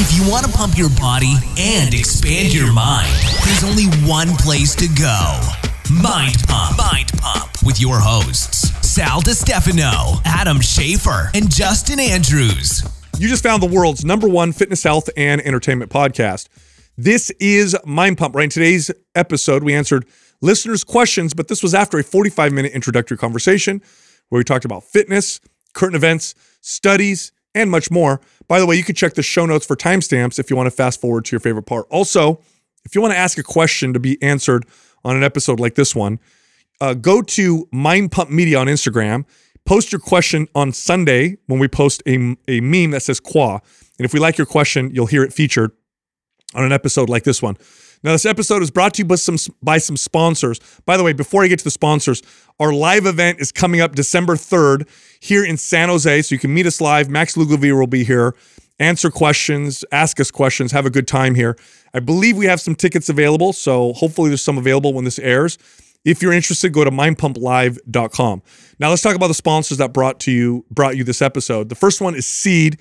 If you want to pump your body and expand your mind, there's only one place to go. Mind Pump. Mind Pump with your hosts, Sal DiStefano, Adam Schaefer, and Justin Andrews. You just found the world's number one fitness, health, and entertainment podcast. This is Mind Pump. Right in today's episode, we answered listeners' questions, but this was after a 45 minute introductory conversation where we talked about fitness, current events, studies, and much more. By the way, you can check the show notes for timestamps if you want to fast forward to your favorite part. Also, if you want to ask a question to be answered on an episode like this one, uh, go to Mind Pump Media on Instagram. Post your question on Sunday when we post a, a meme that says Quah. And if we like your question, you'll hear it featured on an episode like this one. Now, this episode is brought to you by some by some sponsors. By the way, before I get to the sponsors, our live event is coming up December 3rd here in San Jose. So you can meet us live. Max Lugavere will be here, answer questions, ask us questions, have a good time here. I believe we have some tickets available, so hopefully there's some available when this airs. If you're interested, go to mindpumplive.com. Now let's talk about the sponsors that brought to you brought you this episode. The first one is Seed.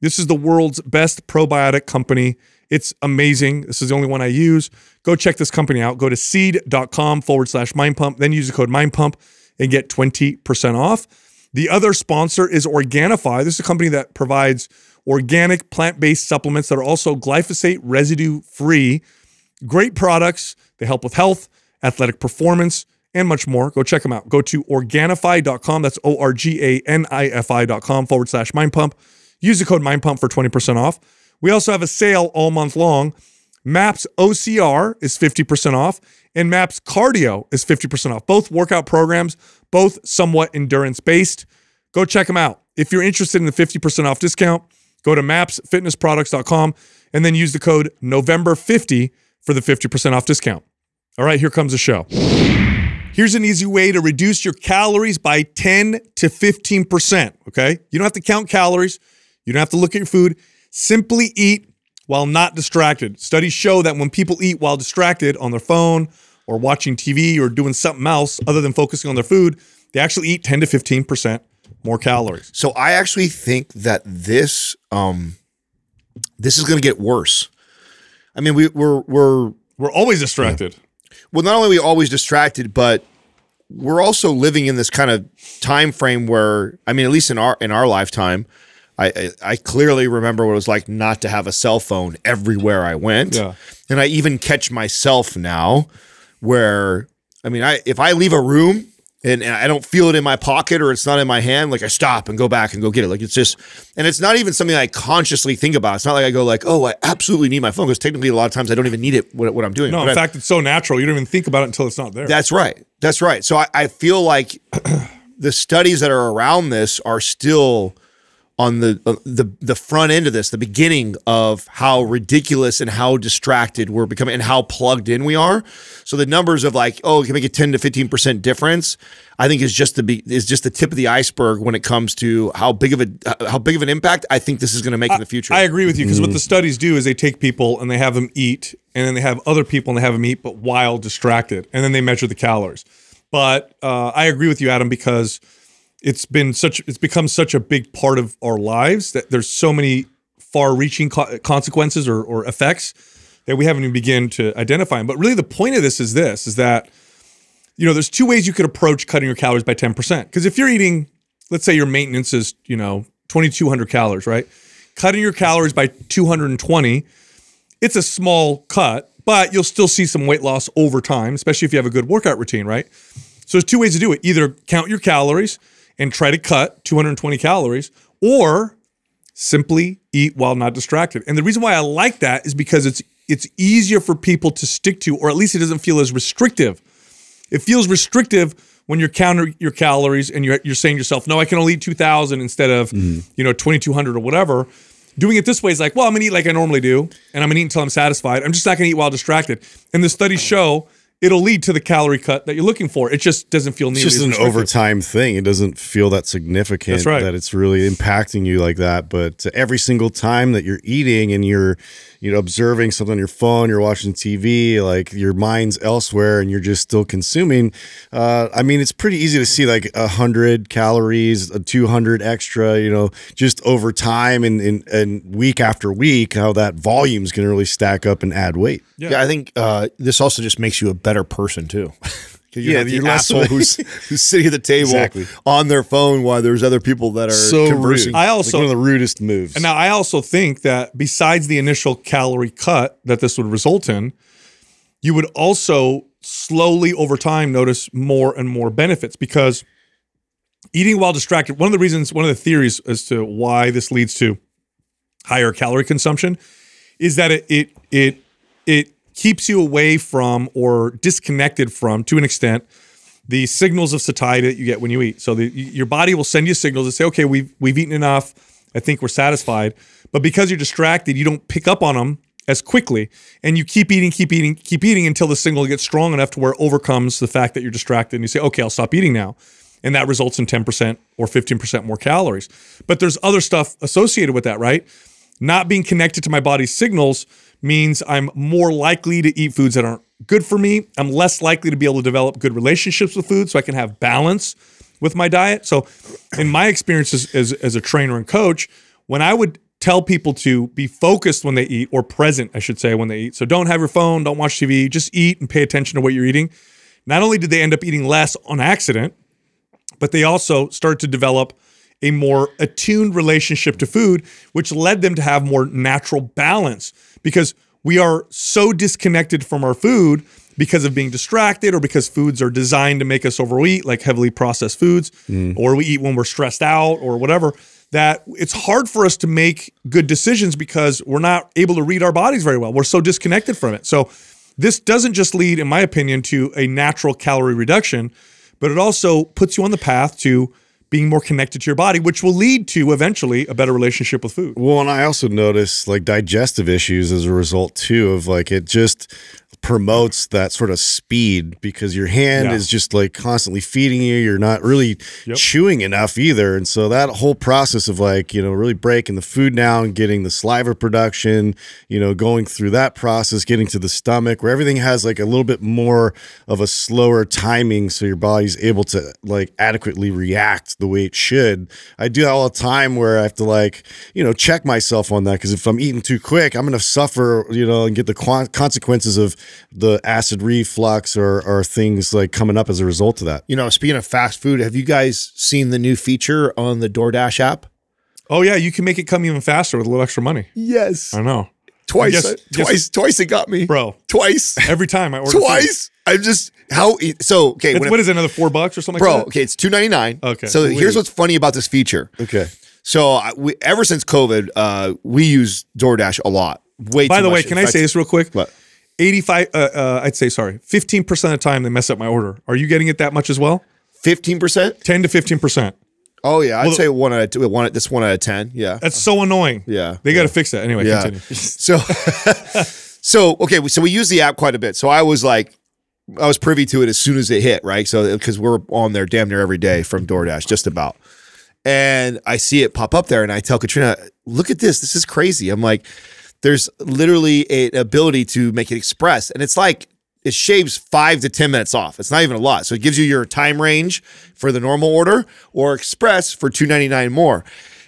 This is the world's best probiotic company. It's amazing. This is the only one I use. Go check this company out. Go to seed.com forward slash mind pump. then use the code mind pump and get 20% off. The other sponsor is Organifi. This is a company that provides organic plant based supplements that are also glyphosate residue free. Great products. They help with health, athletic performance, and much more. Go check them out. Go to Organifi.com. That's O R G A N I F I.com forward slash mind pump. Use the code mind pump for 20% off. We also have a sale all month long. MAPS OCR is 50% off, and MAPS Cardio is 50% off. Both workout programs, both somewhat endurance based. Go check them out. If you're interested in the 50% off discount, go to mapsfitnessproducts.com and then use the code November50 for the 50% off discount. All right, here comes the show. Here's an easy way to reduce your calories by 10 to 15%. Okay. You don't have to count calories, you don't have to look at your food. Simply eat while not distracted. Studies show that when people eat while distracted on their phone or watching TV or doing something else other than focusing on their food, they actually eat 10 to 15% more calories. So I actually think that this um this is going to get worse. I mean, we, we're we're We're always distracted. well, not only are we always distracted, but we're also living in this kind of time frame where, I mean, at least in our in our lifetime, I I, I clearly remember what it was like not to have a cell phone everywhere I went, Yeah. and I even catch myself now, where I mean, I if I leave a room. And, and I don't feel it in my pocket or it's not in my hand. Like I stop and go back and go get it. Like it's just, and it's not even something I consciously think about. It's not like I go like, oh, I absolutely need my phone because technically a lot of times I don't even need it what, what I'm doing. No, But in fact, it's so natural. You don't even think about it until it's not there. that's right. That's right. So I, I feel like the studies that are around this are still on the uh, the the front end of this, the beginning of how ridiculous and how distracted we're becoming and how plugged in we are. So the numbers of like, oh, it can make a 10 to 15% difference, I think is just the be, is just the tip of the iceberg when it comes to how big of a how big of an impact I think this is going to make in the future. I agree with you because what the studies do is they take people and they have them eat, and then they have other people and they have them eat, but while distracted, and then they measure the calories. But uh, I agree with you, Adam, because it's been such it's become such a big part of our lives that there's so many far-reaching co- consequences or, or effects that we haven't even begin to identify them. But really, the point of this is this: is that you know there's two ways you could approach cutting your calories by 10%. Because if you're eating, let's say your maintenance is you know 2,200 calories, right? Cutting your calories by 220, it's a small cut, but you'll still see some weight loss over time, especially if you have a good workout routine, right? So there's two ways to do it: either count your calories and try to cut 220 calories, or simply eat while not distracted. And the reason why I like that is because it's it's easier for people to stick to, or at least it doesn't feel as restrictive. It feels restrictive when you're counting your calories and you're, you're saying to yourself, no, I can only eat 2,000 instead of, mm-hmm. you know, 2,200 or whatever. Doing it this way is like, well, I'm gonna eat like I normally do, and I'm gonna eat until I'm satisfied. I'm just not gonna eat while distracted. And the studies show it'll lead to the calorie cut that you're looking for. It just doesn't feel nearly It's just an overtime thing. It doesn't feel that significant That's right. that it's really impacting you like that. But every single time that you're eating and you're, you know, observing something on your phone, you're watching TV, like your mind's elsewhere and you're just still consuming. Uh, I mean, it's pretty easy to see like a hundred calories, a 200 extra, you know, just over time and, and, and week after week, how that volume's is going to really stack up and add weight. Yeah, I think uh, this also just makes you a better person too. you're Yeah, not the you're asshole of who's who's sitting at the table Exactly. on their phone while there's other people that are So conversing. rude. I Like also one of the rudest moves. And now I also think that besides the initial calorie cut that this would result in, you would also slowly over time notice more and more benefits because eating while distracted, one of the reasons, one of the theories as to why this leads to higher calorie consumption is that it it it it keeps you away from or disconnected from to an extent the signals of satiety that you get when you eat. So the, your body will send you signals to say, okay, we've we've eaten enough. I think we're satisfied. But because you're distracted, you don't pick up on them as quickly, and you keep eating, keep eating, keep eating until the signal gets strong enough to where it overcomes the fact that you're distracted, and you say, okay, I'll stop eating now, and that results in 10% or 15% more calories. But there's other stuff associated with that, right? Not being connected to my body's signals means I'm more likely to eat foods that aren't good for me. I'm less likely to be able to develop good relationships with food so I can have balance with my diet. So, in my experience as, as, as a trainer and coach, when I would tell people to be focused when they eat or present, I should say, when they eat. So, don't have your phone, don't watch TV, just eat and pay attention to what you're eating. Not only did they end up eating less on accident, but they also start to develop a more attuned relationship to food, which led them to have more natural balance because we are so disconnected from our food because of being distracted or because foods are designed to make us overeat, like heavily processed foods, mm. or we eat when we're stressed out or whatever, that it's hard for us to make good decisions because we're not able to read our bodies very well. We're so disconnected from it. So, this doesn't just lead, in my opinion, to a natural calorie reduction, but it also puts you on the path to being more connected to your body, which will lead to eventually a better relationship with food. Well, and I also notice like digestive issues as a result too of like it just promotes that sort of speed because your hand Yeah. is just like constantly feeding you. You're not really Yep. chewing enough either. And so that whole process of like, you know, really breaking the food down, getting the saliva production, you know, going through that process, getting to the stomach where everything has like a little bit more of a slower timing so your body's able to like adequately react the way it should. I do that all the time where I have to like, you know, check myself on that because if I'm eating too quick, I'm going to suffer, you know, and get the consequences of the acid reflux or, or things like coming up as a result of that. you know, speaking of fast food, have you guys seen the new feature on the DoorDash app? Oh yeah, you can make it come even faster with a little extra money. Yes. I know, Twice, Guess- uh, guess- twice, twice it got me, bro. Twice, Every time I order food. twice. I'm just how e- so okay. It's, when it- what is it, another four bucks or something bro? like that? Okay, it's two ninety nine. Okay. So here's what's funny about this feature. Okay. So I, we ever since COVID, uh, we use DoorDash a lot. Way. By too the way, much. can In I fact- say this real quick? What? 85, uh, uh, I'd say, sorry, 15% of the time they mess up my order. Are you getting it that much as well? Fifteen percent. 10 to 15%. Oh yeah, I'd Well, say one out of one. That's one out of ten. Yeah. That's so annoying. Yeah. They got to fix that. Anyway, Yeah. continue. So, so okay, so we use the app quite a bit. So I was like, I was privy to it as soon as it hit, right? So because we're on there damn near every day from DoorDash, just about. And I see it pop up there, and I tell Katrina, "Look at this! This is crazy." I'm like, "There's literally a- an ability to make it express, and it's like." It shaves five to 10 minutes off. It's not even a lot. So it gives you your time range for the normal order or express for $2.99 more.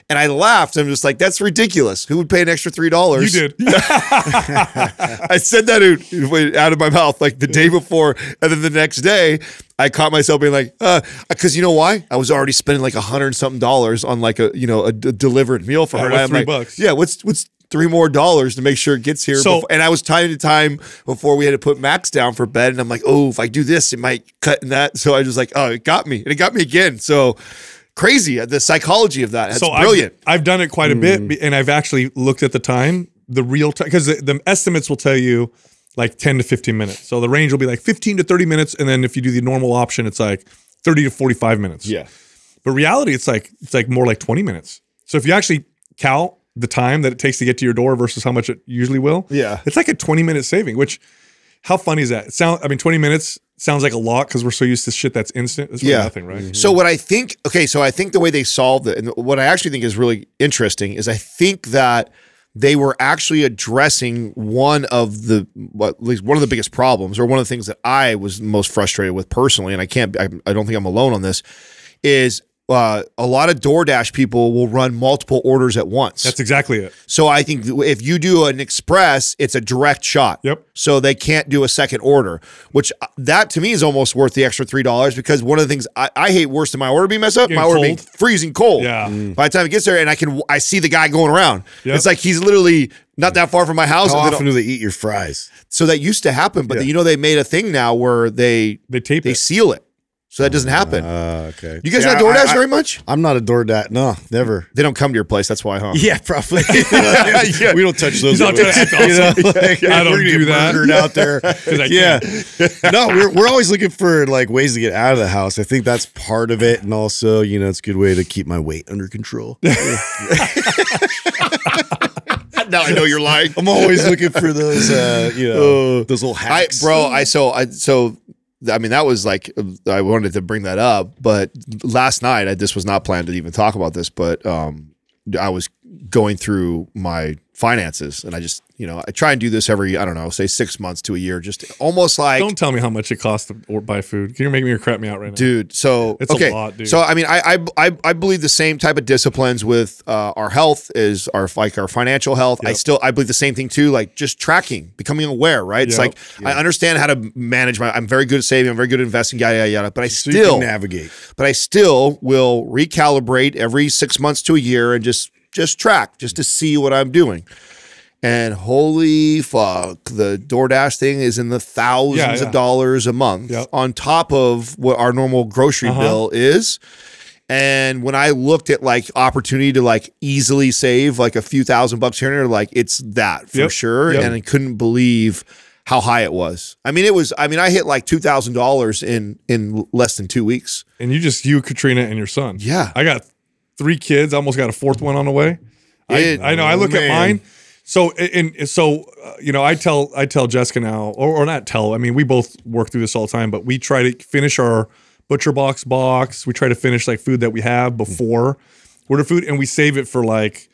And I laughed. I'm just like, that's ridiculous. Who would pay an extra $3? You did. I said that out, out of my mouth like the day before, and then the next day, I caught myself being like, uh, because you know why? I was already spending like a hundred something dollars on like a you know a, d- delivered meal for her. three like, bucks. Yeah, what's what's three more dollars to make sure it gets here? So- befo- and I was time to time before we had to put Max down for bed, and I'm like, oh, if I do this, it might cut in that. So I was like, oh, it got me, and it got me again. So crazy uh, the psychology of that. That's so brilliant. I've, I've done it quite a bit, mm. and I've actually looked at the time, the real time, because the, the estimates will tell you like 10 to 15 minutes. So the range will be like 15 to 30 minutes, and then if you do the normal option, it's like 30 to 45 minutes. Yeah. But reality, it's like it's like more like 20 minutes. So if you actually count the time that it takes to get to your door versus how much it usually will, Yeah. it's like a 20 minute saving. Which, how funny is that? It sound, I mean, 20 minutes sounds like a lot because we're so used to shit that's instant. It's really Yeah. nothing, right? Mm-hmm. So what I think, okay, so I think the way they solved it, and what I actually think is really interesting, is I think that they were actually addressing one of the what at least one of the biggest problems or one of the things that I was most frustrated with personally and I can't I, I don't think I'm alone on this is uh, a lot of DoorDash people will run multiple orders at once. That's exactly it. so I think if you do an express, it's a direct shot. Yep. So they can't do a second order, which uh, that to me is almost worth the extra three dollars because one of the things I, I hate worse than my order being messed up, Getting my order being freezing cold. Yeah. By the time it gets there, and I can I see the guy going around. Yep. It's like he's literally not that far from my house. How they often don't- do they eat your fries? so that used to happen, but Yeah. you know they made a thing now where they They tape they it. seal it, so that doesn't happen. Uh, okay. you guys Yeah, not DoorDash I- I- very much? I'm not a DoorDash. No, never. They don't come to your place. That's why, huh? Yeah, probably. Yeah. We don't touch those. Not doing that. You know, like, I don't do that. murdered out there. Yeah. no, we're, we're always looking for like ways to get out of the house. I think that's part of it, and also, you know, it's a good way to keep my weight under control. now I know you're lying. I'm always looking for those, uh, you know, those little I, hacks. bro, I so I so I mean that was like I wanted to bring that up, but last night I this was not planned to even talk about this, but um I was going through my finances and I just you know I try and do this every I don't know say six months to a year, just almost like Don't tell me how much it costs to or buy food. Can you make me crap me out right now? dude. So It's a okay, lot, dude. so I mean, I, I I believe the same type of disciplines with uh, our health is our like our financial health. I still I believe the same thing too, like just tracking, becoming aware. Right? It's Yep. like I understand how to manage my. I'm very good at saving. I'm very good at investing. Yada yada yada. But I so you still, can navigate. but I still will recalibrate every six months to a year and just just track just to see what I'm doing. And holy fuck, the DoorDash thing is in the thousands Yeah, yeah. of dollars a month Yep. on top of what our normal grocery Uh-huh. bill is. And when I looked at like opportunity to like easily save like a few thousand bucks here and there, like it's that for Yep. sure. Yep. And I couldn't believe how high it was. I mean, it was. I mean, I hit like two thousand dollars in in less than two weeks. And you just you, Katrina, and your son. Yeah. I got three kids. I almost got a fourth one on the way. It- I, I know. I look at mine. So and and so uh, you know, I tell I tell Jessica now, or, or not tell. I mean, we both work through this all the time, but we try to finish our butcher box box. We try to finish like food that we have before order food, and we save it for like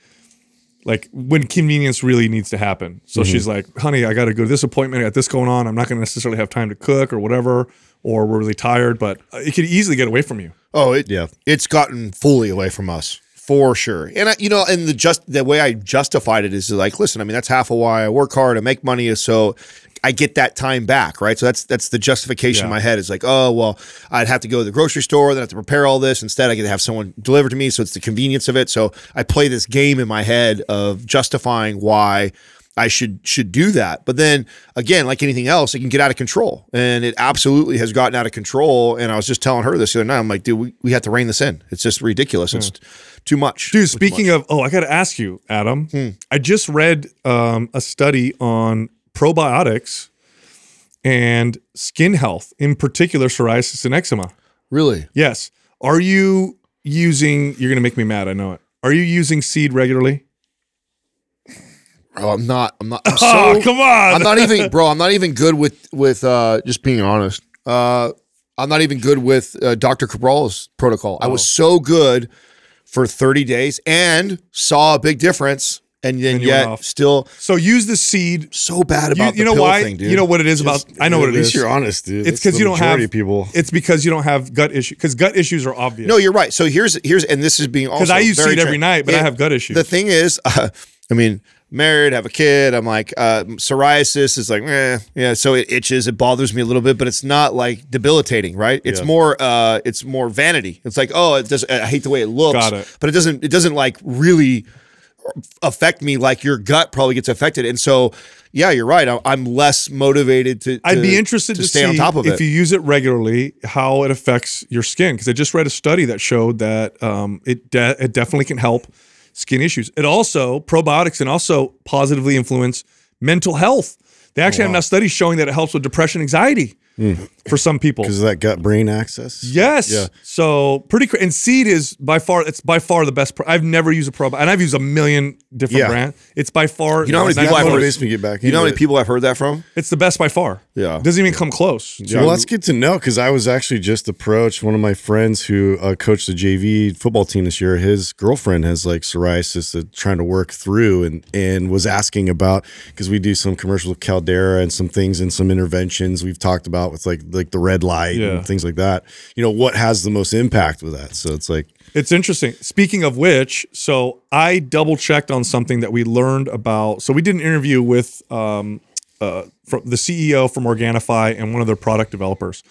like when convenience really needs to happen. So Mm-hmm. she's like, "Honey, I got to go to this appointment. I got this going on. I'm not going to necessarily have time to cook or whatever, or we're really tired, but uh, it could easily get away from you." Oh, it, Yeah. it's gotten fully away from us for sure. And I, you know, and the just the way I justified it is like, listen, I mean, that's half of why I work hard and make money so I get that time back, right? So that's that's the justification in my head is like, oh well, I'd have to go to the grocery store, then I have to prepare all this. Instead, I get to have someone deliver to me, so it's the convenience of it. So I play this game in my head of justifying why I should should do that. But then again, like anything else, it can get out of control. And it absolutely has gotten out of control. And I was just telling her this the other night. I'm like, dude, we, we have to rein this in. It's just ridiculous. It's too much. Dude, speaking much. of, oh, I got to ask you, Adam. Hmm. I just read um, a study on probiotics and skin health, in particular psoriasis and eczema. really, Yes. Are you using, you're going to make me mad, I know it. Are you using seed regularly? Bro, I'm not, I'm not, I'm so, oh, come on. I'm not even, bro, I'm not even good with, with, uh, just being honest. Uh, I'm not even good with uh, Dr. Cabral's protocol. I was Oh. so good for 30 days and saw a big difference. And then And yet still so use the seed. so bad about you the know why? thing, dude. You know what it is about? I know what At it least you're honest, dude. It's because you don't have people. It's because you don't have gut issues. Because gut issues are obvious. No, you're right. So here's here's and this is being also because I use seed every night, but I have gut issues. The thing is, uh, I mean, married, have a kid. I'm like uh, psoriasis is like, eh, yeah. So it itches, it bothers me a little bit, but it's not like debilitating, right? It's Yeah. more, uh, it's more vanity. It's like, oh, it does. I hate the way it looks, it. but it doesn't. It doesn't like really affect me like your gut probably gets affected. And so, yeah, you're right. I'm less motivated to. I'd be interested to, stay see on top of if it. If you use it regularly, how it affects your skin. Because I just read a study that showed that um, it de- it definitely can help skin issues. It also probiotics can also positively influence mental health. They actually have now studies showing that it helps with depression, anxiety. For some people. because of that gut brain axis. Yes. Yeah. So pretty cra- and seed is by far it's by far the best. Pro- I've never used a probiotic, and I've used a million different Yeah. brands. It's by far You know how many people That I've heard- me get back. You know how many it. people I've heard that from? It's the best by far. Yeah. Doesn't even come close. to- Well, that's good to know because I was actually just approached one of my friends who uh, coached the JV football team this year. His girlfriend has like psoriasis that trying to work through and and was asking about because we do some commercials with Caldera and some things and some interventions we've talked about with like like the red light Yeah. and things like that. You know what has the most impact with that? So it's like It's interesting. Speaking of which, so I double checked on something that we learned about. So we did an interview with um, uh, from the CEO from Organifi and one of their product developers,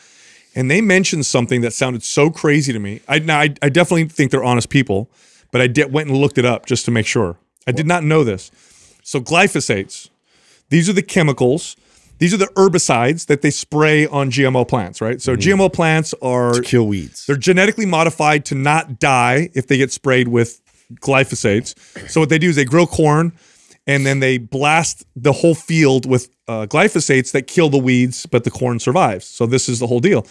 and they mentioned something that sounded so crazy to me. I now I, I definitely think they're honest people, but I did, went and looked it up just to make sure. I did not know this. So glyphosates, these are the chemicals. These are the herbicides that they spray on GMO plants, right? So GMO plants are to kill weeds. they're genetically modified to not die if they get sprayed with glyphosates. So what they do is they grow corn and then they blast the whole field with uh, glyphosates that kill the weeds, but the corn survives. So this is the whole deal.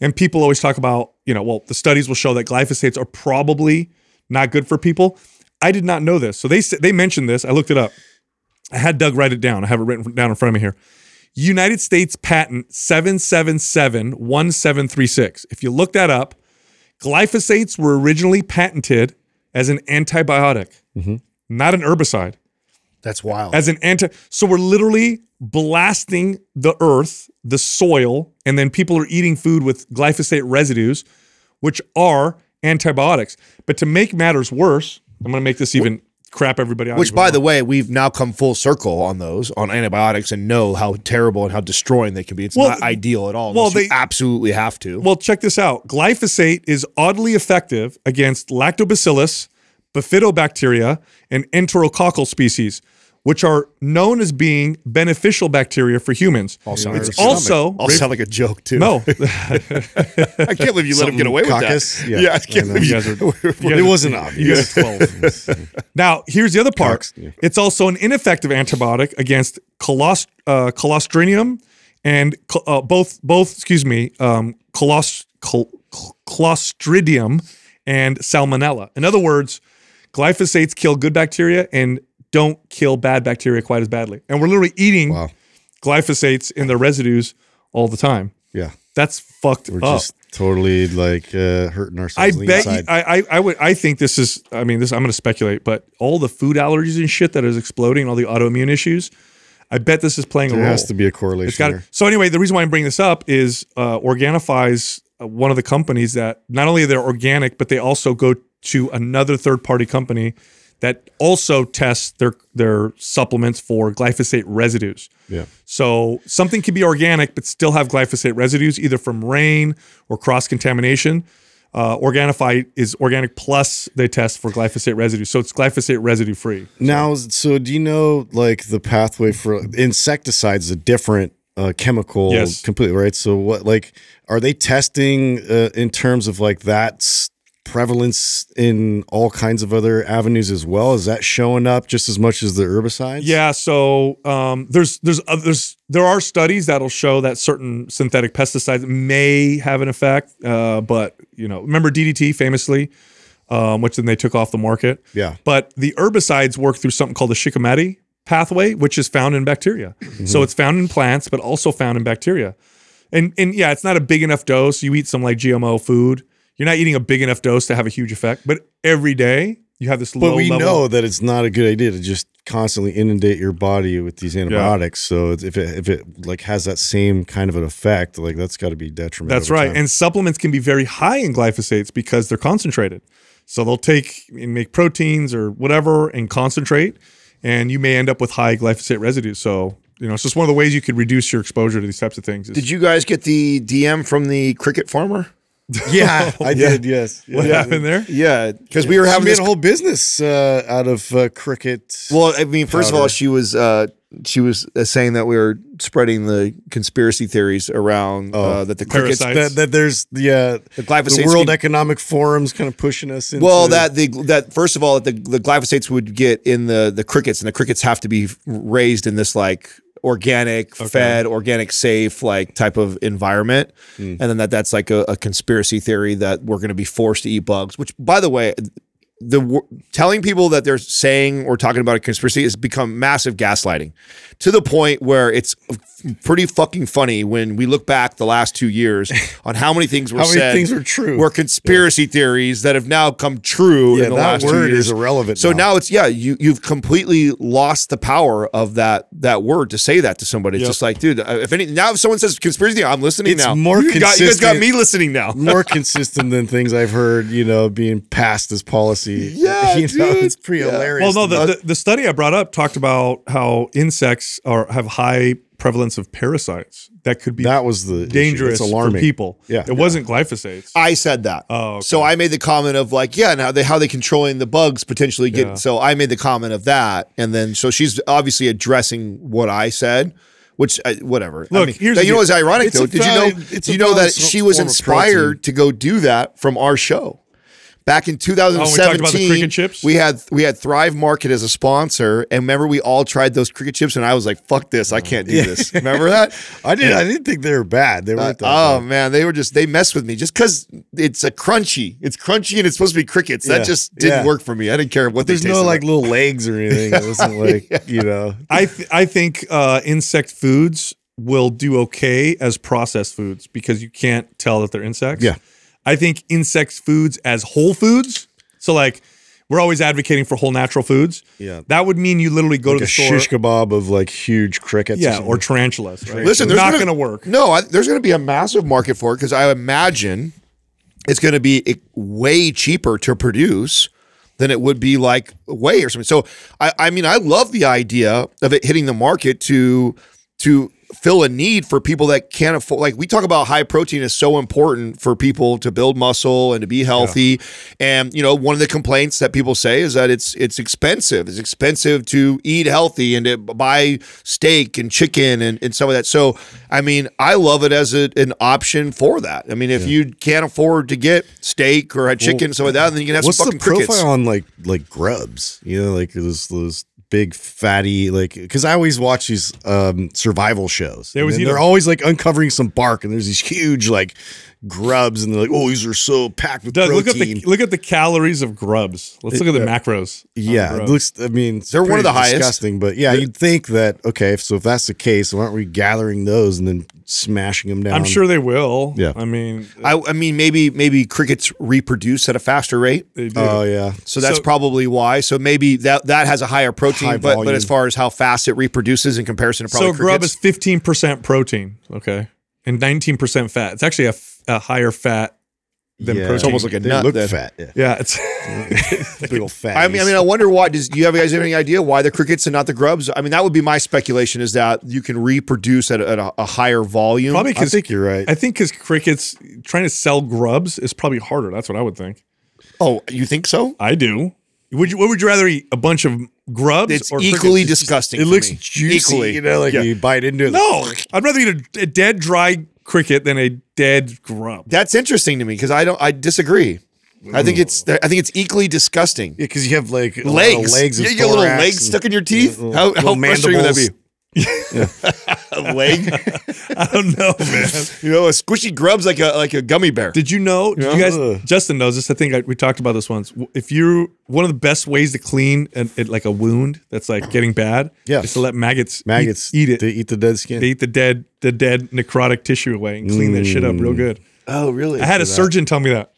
And people always talk about, you know, well, the studies will show that glyphosates are probably not good for people. I did not know this. So they they mentioned this. I looked it up. I had Doug write it down. I have it written down in front of me here. United States patent 7771736. If you look that up, glyphosates were originally patented as an antibiotic, mm-hmm. not an herbicide. That's wild. As an anti so we're literally blasting the earth, the soil, and then people are eating food with glyphosate residues, which are antibiotics. But to make matters worse, I'm gonna make this even crap everybody out. Which, by the way, we've now come full circle on those on antibiotics and know how terrible and how destroying they can be. It's Well, not ideal at all. well, they- absolutely have to. Well, check this out. Glyphosate is oddly effective against lactobacillus, bifidobacteria, and enterococcal species, which are known as being beneficial bacteria for humans. sound it's like also I'll sound like a joke too. no. I can't believe you let him get away with that. Yeah. Yeah, I can't I believe You you. guys are, you guys it wasn't you obvious. guys are 12. now, here's the other part. Cox, yeah. It's also an ineffective antibiotic against colos- uh, Clostridium and cl- uh, both both excuse me, um, colos- cl- cl- Clostridium and Salmonella. In other words, glyphosates kill good bacteria and don't kill bad bacteria quite as badly. And we're literally eating Wow. glyphosates in their residues all the time. Yeah. That's fucked We're up. just totally like uh, hurting ourselves. the bet you. I, I I would I think this is I mean this I'm going to speculate but all the food allergies and shit that is exploding all the autoimmune issues I bet this is playing a role. there has to be a correlation. It's got there. so anyway the reason why I'm bringing this up is uh, Organifi's uh, one of the companies that not only they're organic but they also go to another third party company that also tests their their supplements for glyphosate residues. Yeah. So something can be organic but still have glyphosate residues, either from rain or cross contamination. Uh, Organifi is organic plus they test for glyphosate residue, so it's glyphosate residue free. Now, so do you know like the pathway for insecticides? A different uh, chemical, Yes. completely right. So what like are they testing uh, in terms of like that's prevalence in all kinds of other avenues as well? Is that showing up just as much as the herbicides? Yeah, so um, there's there's others there are studies that'll show that certain synthetic pesticides may have an effect, uh, but you know remember DDT famously, um, which then they took off the market. Yeah. But the herbicides work through something called the Shikimate pathway, which is found in bacteria. So it's found in plants, but also found in bacteria. And and yeah, it's not a big enough dose. You eat some like GMO food, you're not eating a big enough dose to have a huge effect. But every day you have this But low we level. know that it's not a good idea to just constantly inundate your body with these antibiotics. So if it if it like has that same kind of an effect, like that's got to be detrimental. That's right. And supplements can be very high in glyphosates because they're concentrated. So they'll take and make proteins or whatever and concentrate, and you may end up with high glyphosate residues. So, you know, it's just one of the ways you could reduce your exposure to these types of things. is- Did you guys get the DM from the cricket farmer? yeah, I did. Yes. what Yeah. happened there? Yeah, because we were She having this a whole business uh, out of uh, cricket. Well, I mean, first of all, she was uh, she was uh, saying that we were spreading the conspiracy theories around uh, that the crickets. That, that there's the uh, The glyphosates the World can- Economic Forum's kind of pushing us into. Well, that the that first of all, that the the glyphosates would get in the the crickets, and the crickets have to be raised in this like organic, fed, organic, safe, like type of environment, hmm. and then that that's like a, a conspiracy theory that we're going to be forced to eat bugs. Which, by the way, the telling people that they're saying or talking about a conspiracy has become massive gaslighting to the point where it's pretty fucking funny when we look back the last two years on how many things were How many said things were true. were conspiracy theories that have now come true Yeah, in the that last two years is irrelevant so now. now it's yeah you you've completely lost the power of that that word to say that to somebody it's Yep. just like dude uh, if any now if someone says conspiracy I'm listening It's now more you, got, you guys got me listening now more consistent than things I've heard, you know, being passed as policy. Yeah, you know, dude. it's pretty Yeah. hilarious. Well, no, the, the, the study I brought up talked about how insects are have high prevalence of parasites that could be that was the issue. dangerous It's alarming. for people. Yeah. it wasn't glyphosate. I said that. Oh, okay. So I made the comment of like, yeah, and how they how they controlling the bugs potentially get. Yeah. So I made the comment of that, and then so she's obviously addressing what I said, which I, whatever. I Look, mean, here's you the know what's ironic though? a Did you know? valid- it's Do a you know that she was inspired to go do that from our show? Back in Oh, talked about the 2017, cricket chips? we had we had Thrive Market as a sponsor, and remember we all tried those cricket chips, and I was like, "Fuck this, I can't do this." Remember that? I didn't. I didn't think they were bad. They Uh, weren't. oh bad. man, they were just they messed with me just because it's a crunchy. It's crunchy and it's supposed to be crickets. That Yeah, just didn't yeah. work for me. I didn't care what There's they no tasted like little legs or anything. It wasn't like you know. I th- I think uh, insect foods will do okay as processed foods because you can't tell that they're insects. Yeah. I think insect foods as whole foods. So like we're always advocating for whole natural foods. Yeah. That would mean you literally go Like to the store. shish kebab of like huge crickets. yeah, something. or tarantulas. Right? Listen, there's not gonna- work. No, I, there's going to be a massive market for it because I imagine it's going to be way cheaper to produce than it would be like whey or something. So I, I mean, I love the idea of it hitting the market to to fill a need for people that can't afford. Like we talk about high protein is so important for people to build muscle and to be healthy. And you know, one of the complaints that people say is that it's it's expensive. It's expensive to eat healthy and to buy steak and chicken and, and some of that. So I mean, I love it as a, an option for that. I mean, if you can't afford to get steak or a chicken and some of that, then you can have What's some the fucking crickets. profile on like like grubs? You know, like those those big fatty like because I always watch these um survival shows. Always and eat they're always like uncovering some bark, and there's these huge like grubs, and they're like, oh, these are so packed with Doug, protein. look at the look at the calories of grubs. Let's look at the macros. yeah, it looks. I mean, it's They're one of pretty the highest. Disgusting, but yeah, you'd think that okay. So if that's the case, why aren't we gathering those and then smashing them down? I'm sure they will. Yeah. I mean, I, I mean, maybe maybe crickets reproduce at a faster rate. they do. Oh yeah, So that's So- probably why. So maybe that that has a higher protein, High but but as far as how fast it reproduces in comparison to probably so probably grub is 15% protein, okay, and 19% fat. It's actually a, f- a higher fat than yeah. protein. It's almost like a they nut look then. fat. Yeah, yeah, it's big old fat. I mean, I mean, I wonder why. Does do you have guys have any idea why the crickets and not the grubs? I mean, that would be my speculation is that you can reproduce at, a, at a, a higher volume. probably I because think you're right. I think because crickets trying to sell grubs is probably harder. That's what I would think. oh, you think so? I do. Would you? What would you rather eat? A bunch of grubs? It's or equally crickets? disgusting. it looks me. juicy. Equally. You know, like Yeah. you bite into it. No, I'd rather eat a, a dead dry cricket than a dead grub. That's interesting to me because I don't. I disagree. I think it's. I think it's equally disgusting. Yeah, because you have like a lot of Legs, legs, you get little legs stuck in your teeth. little- how little how frustrating would that mandibles. Be? a leg, I don't know, man. you know, a squishy grub's like a like a gummy bear. Did you know? Did you guys? Ugh. Justin knows this. I think I, we talked about this once. If you're one of the best ways to clean an, it, like a wound that's like getting bad, Yeah. is to let maggots eat- maggots eat, it. They eat the dead skin. They eat the dead the dead necrotic tissue away and clean that shit up real mm. good. oh, really? I had a surgeon tell me that.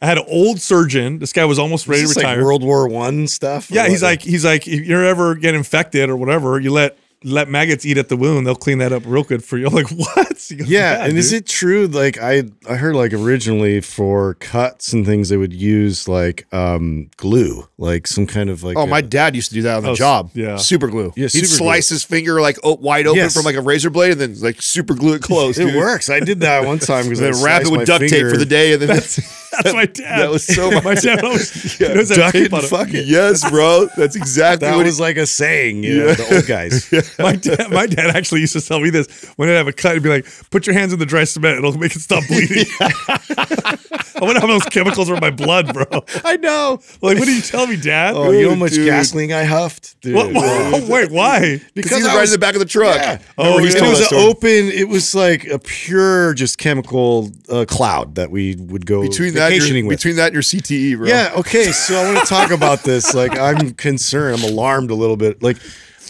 I had an old surgeon. This guy was almost ready to retire. like World War One stuff. yeah, he's like he's like if you ever get infected or whatever, you let let maggots eat at the wound. They'll clean that up real good for you. I'm like what? Goes, Yeah, and is it true? Like I, I heard like originally for cuts and things they would use like um glue, like some kind of like. Oh, a- my dad used to do that on the Oh, job. yeah. super glue. Yeah, He'd super slice his finger like o- wide open Yes. from like a razor blade, and then like super glue it closed. It dude. works. I did that one time because And then wrap it with duct tape for the day, and then That's my dad. That was so my dad always he knows that Duck tape it on and fuck it. yes, bro. That's exactly That what was like a saying, you know, the old guys. My dad, my dad actually used to tell me this when I have a cut. He'd be like, "Put your hands in the dry cement; it'll make it stop bleeding." I wonder how those chemicals are in my blood, bro. I know. Like, what did you tell me, Dad? Oh, you know how much dude. gasoline I huffed? Dude. What- what- wait, why? because he's right in the back of the truck. Yeah. Oh, he's yeah. it was an open. It was like a pure, just chemical uh, cloud that we would go between that, vacationing your, with. between that and your CTE, bro. yeah. Okay. So I want to talk about this. Like, I'm concerned. I'm alarmed a little bit. Like,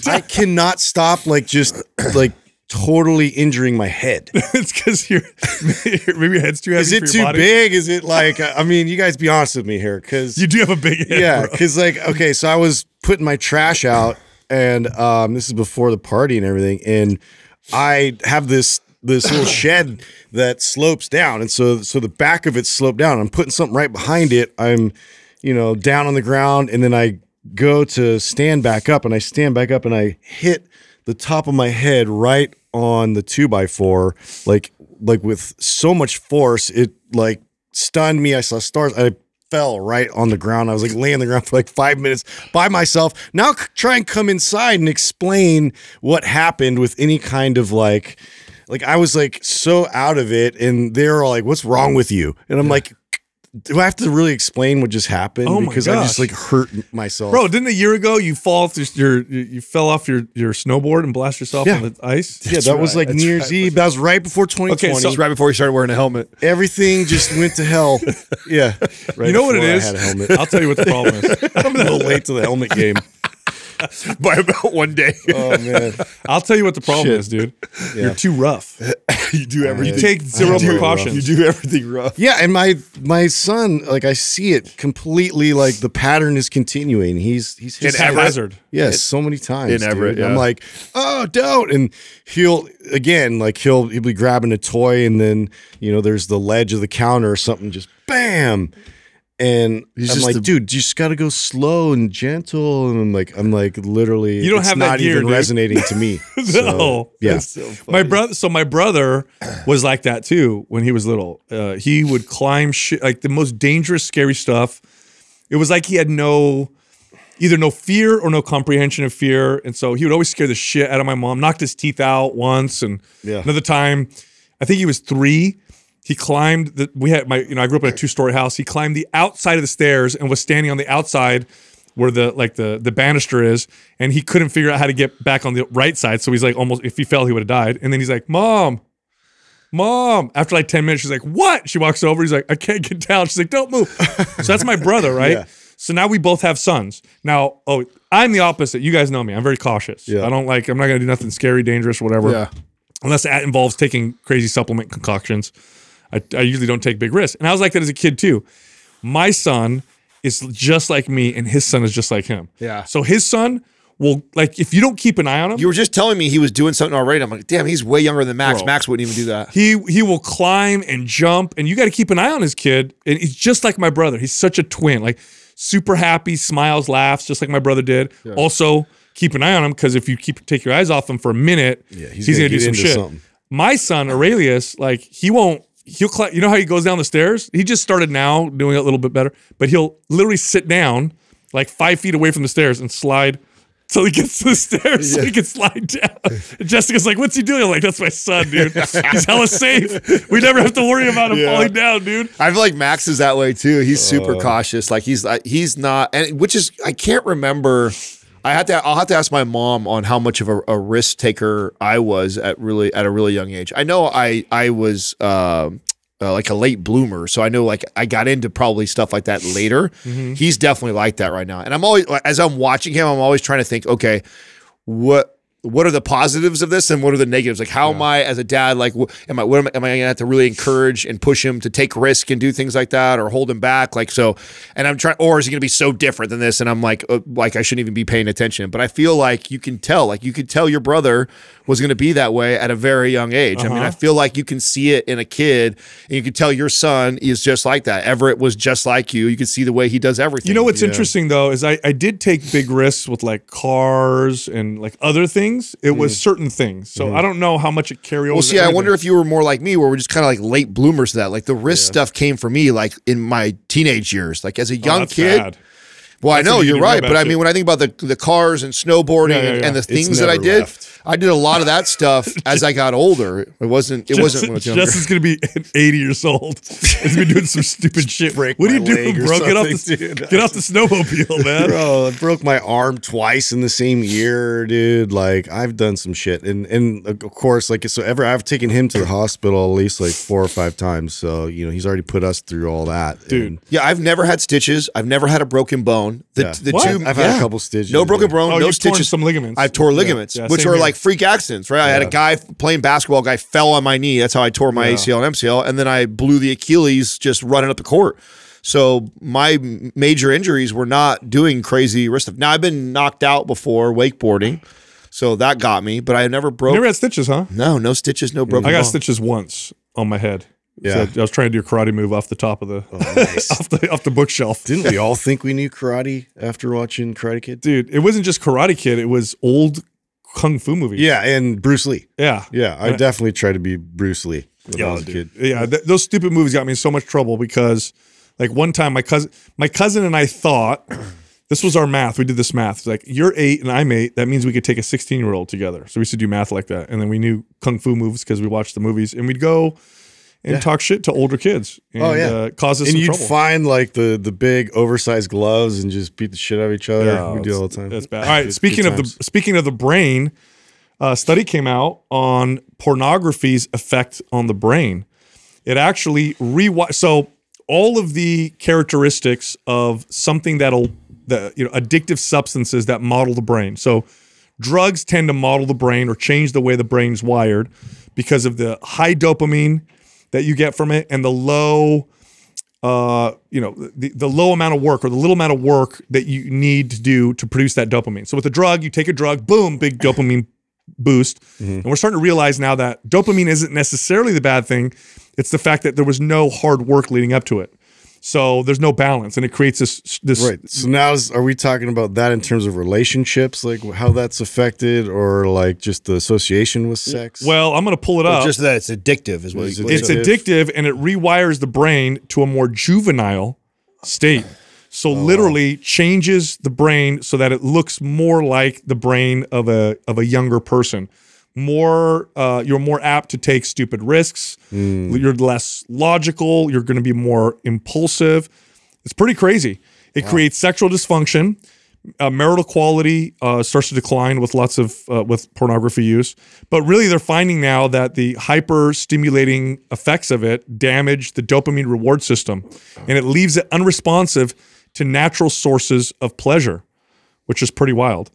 I cannot stop. Like, just like totally injuring my head. it's because you're maybe your head's too heavy Is it your too body. big? Is it like? I mean, you guys be honest with me here, because You do have a big head. yeah, because like okay, so I was putting my trash out, and um, this is before the party and everything, and I have this this little shed that slopes down, and so so the back of it sloped down. I'm putting something right behind it. I'm, you know, down on the ground, and then I go to stand back up, and I stand back up, and I hit the top of my head right on the two by four, like like with so much force, it like stunned me. I saw stars. I fell right on the ground. I was like laying on the ground for like five minutes by myself. Now c- try and come inside and explain what happened with any kind of like, like I was like so out of it, and they're all like, "What's wrong with you?" And I'm like. Do I have to really explain what just happened? Oh my because I just like hurt myself. Bro, didn't a year ago you fall off this, your you you fell off your your snowboard and blast yourself Yeah. on the ice? yeah, that was like New Year's Eve. That was right before 2020. Okay, so- Just right before you started wearing a helmet. Everything just went to hell. Yeah. Right You know what it is. I had a helmet. I'll tell you what the problem is. I'm a little late to the helmet game. by about one day. Oh man. I'll tell you what the problem Shit. is, dude. You're too rough. you do everything. You take zero precautions. You do everything rough. Yeah, and my my son, like I see it completely. Like the pattern is continuing. He's he's his It's haphazard. Yes, so many times. in Everett, dude. I'm like, oh, don't. And he'll again, like he'll he'll be grabbing a toy, and then you know, there's the ledge of the counter or something, just bam. And He's I'm just like, a- dude, you just got to go slow and gentle. And I'm like, I'm like, literally, You don't it's have that not gear, even dude. resonating to me. no. So, yeah. So my brother so my brother was like that too when he was little. Uh, he would climb shit like the most dangerous, scary stuff. It was like he had no either no fear or no comprehension of fear. And so he would always scare the shit out of my mom, knocked his teeth out once and Yeah. another time, I think he was three. He climbed the we had my you know, I grew up in a two-story house. He climbed the outside of the stairs and was standing on the outside where the like the the banister is, and he couldn't figure out how to get back on the right side. So he's like almost if he fell, he would have died. And then he's like, Mom, Mom. After like 10 minutes, she's like, What? She walks over, he's like, I can't get down. She's like, Don't move. so that's my brother, right? Yeah. So now we both have sons. Now, oh, I'm the opposite. You guys know me. I'm very cautious. Yeah. I don't like, I'm not gonna do nothing scary, dangerous, whatever Yeah. unless that involves taking crazy supplement concoctions. I, I usually don't take big risks. And I was like that as a kid too. My son is just like me, and his son is just like him. Yeah. So his son will like if you don't keep an eye on him, You were just telling me he was doing something already. I'm like, damn, he's way younger than Max. Bro. Max wouldn't even do that. he he will climb and jump, and you got to keep an eye on his kid. And he's just like my brother. He's such a twin, like super happy, smiles, laughs, just like my brother did. Also, keep an eye on him because if you keep take your eyes off him for a minute, Yeah, he's, he's gonna, gonna do some into shit. something. My son Aurelius, like he won't. He'll climb. You know how he goes down the stairs? He just started now doing it a little bit better, but he'll literally sit down like five feet away from the stairs and slide. till he gets to the stairs so he can slide down. And Jessica's like, "What's he doing?" I'm like, "That's my son, dude. He's hella safe. We never have to worry about him falling down, dude." I feel like Max is that way too. He's super oh. cautious. Like he's like he's not, and which is I can't remember. I had to. I'll have to ask my mom on how much of a, a risk taker I was at really at a really young age. I know I I was. um uh, like a late bloomer, so I know like I got into probably stuff like that later. He's definitely like that right now, and I'm always as I'm watching him, I'm always trying to think, okay, what what are the positives of this and what are the negatives? Like, how am I as a dad? Like, am I what am, I- am I going to have to really encourage and push him to take risk and do things like that, or hold him back? Like, so, and I'm trying, or is he going to be so different than this? And I'm like, uh, like I shouldn't even be paying attention. But I feel like you can tell, like you could tell your brother was going to be that way at a very young age. I mean, I feel like you can see it in a kid, and you can tell your son is just like that. Everett was just like you. You can see the way he does everything. You know what's interesting though is I, I did take big risks with like cars and like other things, things. It was mm. certain things. So mm-hmm. I don't know how much it carried over. Well, to see, I everything. wonder if you were more like me, where we're just kind of like late bloomers to that. Like the wrist stuff came for me, like in my teenage years, like as a Oh, young that's kid. bad. Well, I That's know when you you're right, but I shit. mean, when I think about the the cars and snowboarding Yeah, yeah, and, yeah. and the It's things that I never did, left. I did a lot of that stuff as I got older. It wasn't. It wasn't when I was Justin, younger. Justin's gonna be 80 years old. He's been doing some stupid shit. Break what are you my doing, bro? Get off the dude. get off the snowmobile, man. Bro, I broke my arm twice in the same year, dude. Like I've done some shit, and and of course, like so, ever I've taken him to the hospital at least like four or five times. So you know he's already put us through all that, Dude. And, yeah, I've never had stitches. I've never had a broken bone. The, Yeah. the What? two, I've had a couple stitches, No broken bone. Oh, no you've torn stitches. some ligaments. I've tore ligaments, Yeah, which same are here. Like freak accidents, right? I had a guy playing basketball. Guy fell on my knee. That's how I tore my Yeah. ACL and MCL, and then I blew the Achilles just running up the court. So my major injuries were not doing crazy wrist stuff. Now I've been knocked out before wakeboarding, so that got me. But I never broke. You never had stitches, huh? no, no stitches, no broken. I got bone. stitches once on my head. Yeah. So I was trying to do a karate move off the top of the oh, nice. off the off the bookshelf. Didn't we all think we knew karate after watching Karate Kid? Dude, it wasn't just Karate Kid. It was old kung fu movies. Yeah, and Bruce Lee. yeah, Yeah, I definitely tried to be Bruce Lee when I Yeah, was a kid. Yeah, th- those stupid movies got me in so much trouble because, like, one time my cousin, my cousin and I thought this was our math. We did this math. It's like you're eight and I'm eight. That means we could take a 16 year old together. So we used to do math like that, and then we knew kung fu moves because we watched the movies, and we'd go and talk shit to older kids. And, Oh, yeah. uh, cause us And some you'd trouble. find like the the big oversized gloves and just beat the shit out of each other. Yeah, we do all the time. That's bad. All right. Good- speaking good of the speaking of the brain, a study came out on pornography's effect on the brain. It actually rewi So all of the characteristics of something that'll the you know addictive substances that model the brain. So drugs tend to model the brain or change the way the brain's wired because of the high dopamine that you get from it and the low uh, you know, the, the low amount of work or the little amount of work that you need to do to produce that dopamine. So with a drug, you take a drug, boom, big dopamine boost. And we're starting to realize now that dopamine isn't necessarily the bad thing. It's the fact that there was no hard work leading up to it. So there's no balance and it creates this this Right. So now, is, are we talking about that in terms of relationships, like how that's affected, or like just the association with sex? well, I'm going to pull it up. Just that it's addictive is what Is you it- it's addictive. addictive and it rewires the brain to a more juvenile state. So oh, literally changes the brain so that it looks more like the brain of a of a younger person. More, uh, you're more apt to take stupid risks. You're less logical. You're going to be more impulsive. It's pretty crazy. It creates sexual dysfunction. Uh, marital quality uh, starts to decline with lots of uh, with pornography use. But really, they're finding now that the hyper stimulating effects of it damage the dopamine reward system, and it leaves it unresponsive to natural sources of pleasure, which is pretty wild.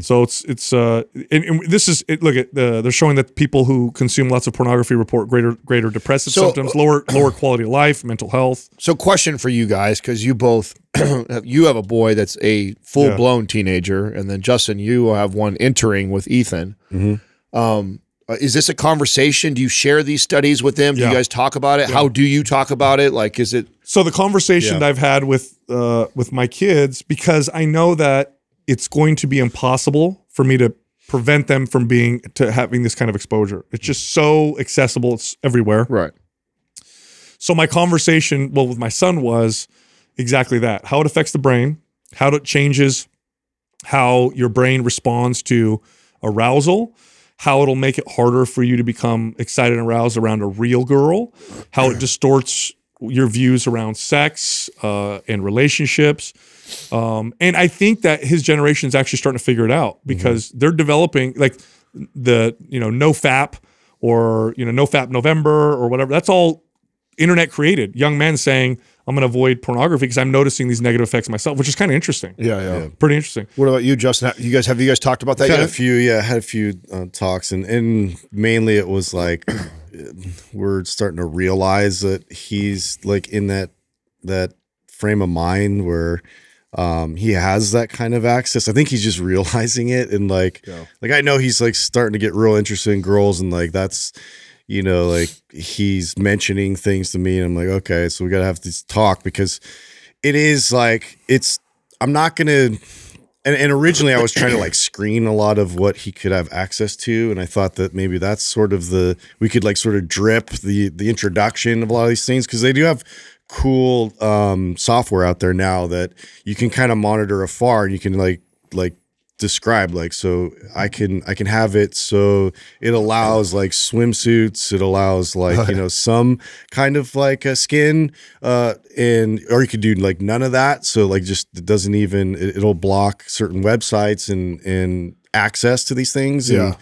So it's it's uh and, and this is it, look at the they're showing that people who consume lots of pornography report greater greater depressive So- symptoms, lower lower quality of life, mental health. So, question for you guys, because you both you have a boy that's a full blown teenager, and then Justin, you have one entering with Ethan. Mm-hmm. Um, uh, is this a conversation? Do you share these studies with them? Do Yeah. you guys talk about it? How do you talk about it? Like, is it So the conversation Yeah. that I've had with uh, with my kids, because I know that it's going to be impossible for me to prevent them from being to having this kind of exposure. It's just so accessible; it's everywhere. right? So my conversation, well, with my son was exactly that: how it affects the brain, how it changes how your brain responds to arousal, how it'll make it harder for you to become excited and aroused around a real girl, how it distorts your views around sex uh, and relationships. Um, and I think that his generation is actually starting to figure it out because they're developing like the you know no fap or you know no fap November or whatever. That's all internet created. Young men saying I'm going to avoid pornography because I'm noticing these negative effects myself, which is kind of interesting. Yeah, yeah. Pretty interesting. What about you, Justin? You guys have you guys talked about that had a few, yeah, had a few uh, talks, and and mainly it was like we're starting to realize that he's like in that that frame of mind where um he has that kind of access. I think he's just realizing it, and like like I know he's like starting to get real interested in girls, and like that's you know like he's mentioning things to me, and I'm like okay, so we gotta have this talk because it is like it's I'm not gonna and, and originally I was trying to like screen a lot of what he could have access to, and I thought that maybe that's sort of the we could like sort of drip the the introduction of a lot of these things because they do have cool um, software out there now that you can kind of monitor afar and you can like like describe like so i can i can have it. So it allows like swimsuits. It allows like you know some kind of like a skin uh and or you could do like none of that. So like just it doesn't even it, it'll block certain websites and and access to these things. And Yeah.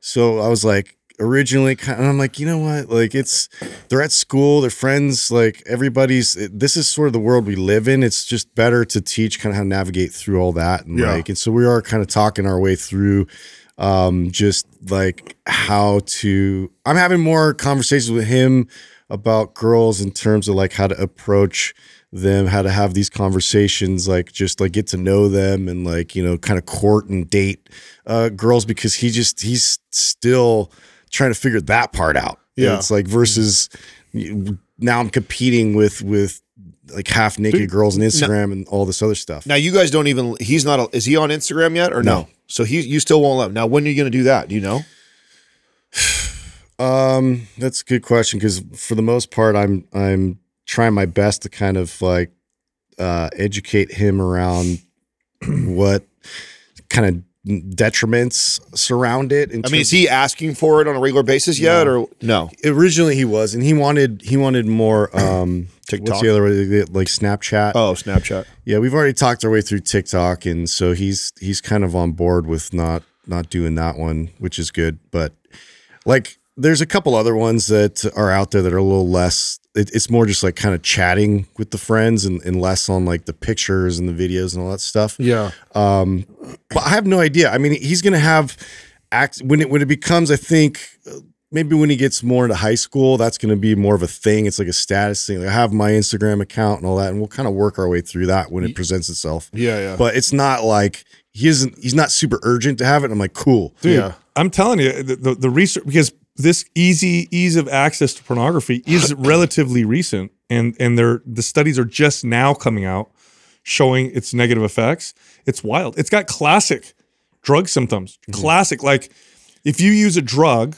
so i was like originally kind of, I'm like, you know what? Like it's they're at school, they're friends, like everybody's this is sort of the world we live in. It's just better to teach kind of how to navigate through all that and Yeah. like and so we are kind of talking our way through um just like how to I'm having more conversations with him about girls in terms of like how to approach them, how to have these conversations, like just like get to know them and like, you know, kind of court and date uh girls because he just he's still trying to figure that part out. Yeah. It's like versus now I'm competing with with like half naked girls on Instagram and all this other stuff. Now you guys don't even. He's not. Is he on Instagram yet or no? No. So he you still won't let him. Now when are you going to do that? Do you know? Um, that's a good question because for the most part, I'm I'm trying my best to kind of like uh, educate him around what kind of detriments surround it. I mean, is he asking for it on a regular basis yet or no? originally he was, and he wanted he wanted more. Um, TikTok? What's the other way? Like Snapchat. Oh, Snapchat. Yeah, we've already talked our way through TikTok, and so he's he's kind of on board with not not doing that one, which is good. But like, there's a couple other ones that are out there that are a little less. It, it's more just like kind of chatting with the friends and, and less on like the pictures and the videos and all that stuff. Yeah. Um, but I have no idea. I mean, he's gonna have act when it when it becomes. I think uh, maybe when he gets more into high school, that's gonna be more of a thing. It's like a status thing. Like, I have my Instagram account and all that, and we'll kind of work our way through that when it presents itself. Yeah, yeah. But it's not like he isn't. He's not super urgent to have it. I'm like, cool. Dude, Yeah. I'm telling you, the, the, the research because this easy ease of access to pornography is relatively recent, and and they're the studies are just now coming out showing its negative effects. It's wild. It's got classic drug symptoms. Mm-hmm. Classic, like if you use a drug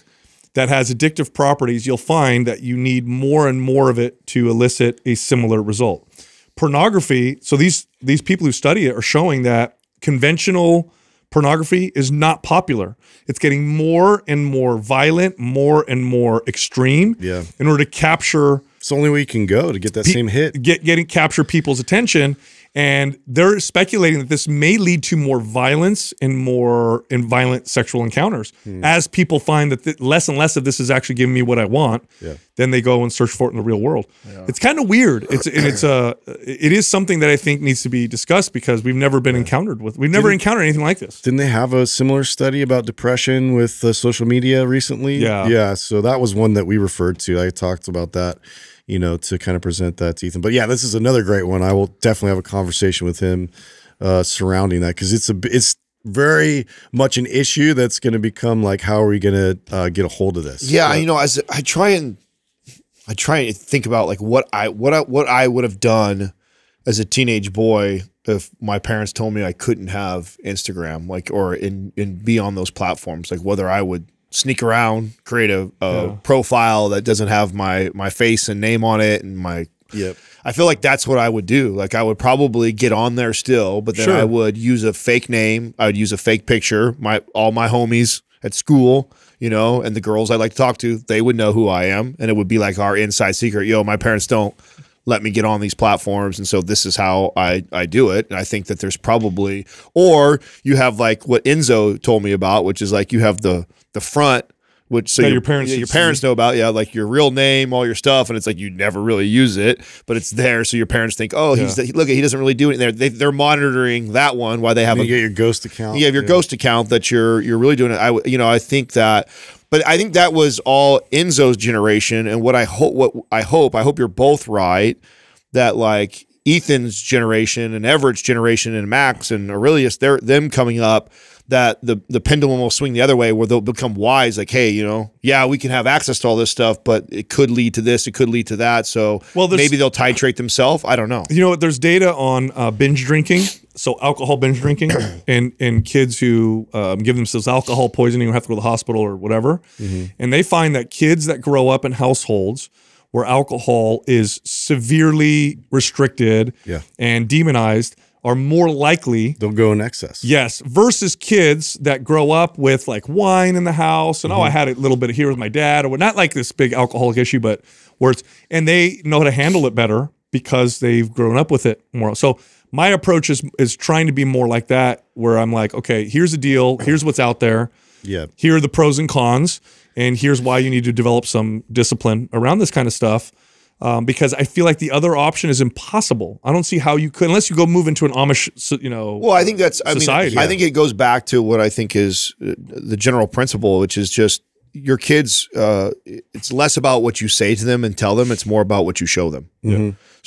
that has addictive properties, you'll find that you need more and more of it to elicit a similar result. Pornography, so these these people who study it are showing that conventional pornography is not popular. It's getting more and more violent, more and more extreme. Yeah. In order to capture It's the only way you can go to get that pe- same hit. get getting capture people's attention. And they're speculating that this may lead to more violence and more and violent sexual encounters Hmm. as people find that th- less and less of this is actually giving me what I want. Yeah. Then they go and search for it in the real world. Yeah. It's kind of weird. It's and it's uh, it is something that I think needs to be discussed because we've never been encountered with. We've never encountered anything like this. Didn't they have a similar study about depression with uh, social media recently? Yeah. Yeah. So that was one that we referred to. I talked about that, you know, to kind of present that to Ethan. But yeah, this is another great one. I will definitely have a conversation with him uh, surrounding that because it's a it's very much an issue that's going to become like how are we going to uh, get a hold of this? Yeah, you know, as I try and I try and think about like what I what I what I would have done as a teenage boy if my parents told me I couldn't have Instagram, like or in in be on those platforms, like whether I would sneak around, create a, a profile that doesn't have my my face and name on it and my Yep. I feel like that's what I would do. Like I would probably get on there still, but then Sure. I would use a fake name. I would use a fake picture. My all my homies at school, you know, and the girls I like to talk to, they would know who I am, and it would be like our inside secret. Yo, my parents don't let me get on these platforms, and so this is how I I do it. And I think that there's probably, or you have like what Enzo told me about, which is like you have the the front. Which so your, your parents yeah, your parents know about, yeah, like your real name, all your stuff, and it's like you never really use it, but it's there, so your parents think, oh, he's Yeah. look, he doesn't really do it. There, they, they're monitoring that one while they have You a get your ghost account. you have your ghost account that you're you're really doing it. I you know I think that, but I think that was all Enzo's generation, and what I hope what I hope I hope you're both right that like Ethan's generation and Everett's generation and Max and Aurelius they're them coming up that the the pendulum will swing the other way where they'll become wise like hey you know yeah we can have access to all this stuff but it could lead to this it could lead to that. So Well, maybe they'll titrate themselves. I don't know. You know what? There's data on uh, binge drinking so alcohol binge drinking and and kids who um, give themselves alcohol poisoning or have to go to the hospital or whatever, Mm-hmm. and they find that kids that grow up in households where alcohol is severely restricted Yeah. and demonized are more likely They'll go in excess. Yes, versus kids that grow up with like wine in the house and oh, I had a little bit of here with my dad, or not like this big alcoholic issue, but where it's and they know how to handle it better because they've grown up with it more. So my approach is is trying to be more like that, where I'm like, okay, here's the deal, here's what's out there, Yeah. here are the pros and cons, and here's why you need to develop some discipline around this kind of stuff. Um, because I feel like the other option is impossible. I don't see how you could, unless you go move into an Amish, you know. Well, I think that's. I Society. mean, I think it goes back to what I think is uh, the general principle, which is just your kids. Uh, it's less about what you say to them and tell them; it's more about what you show them.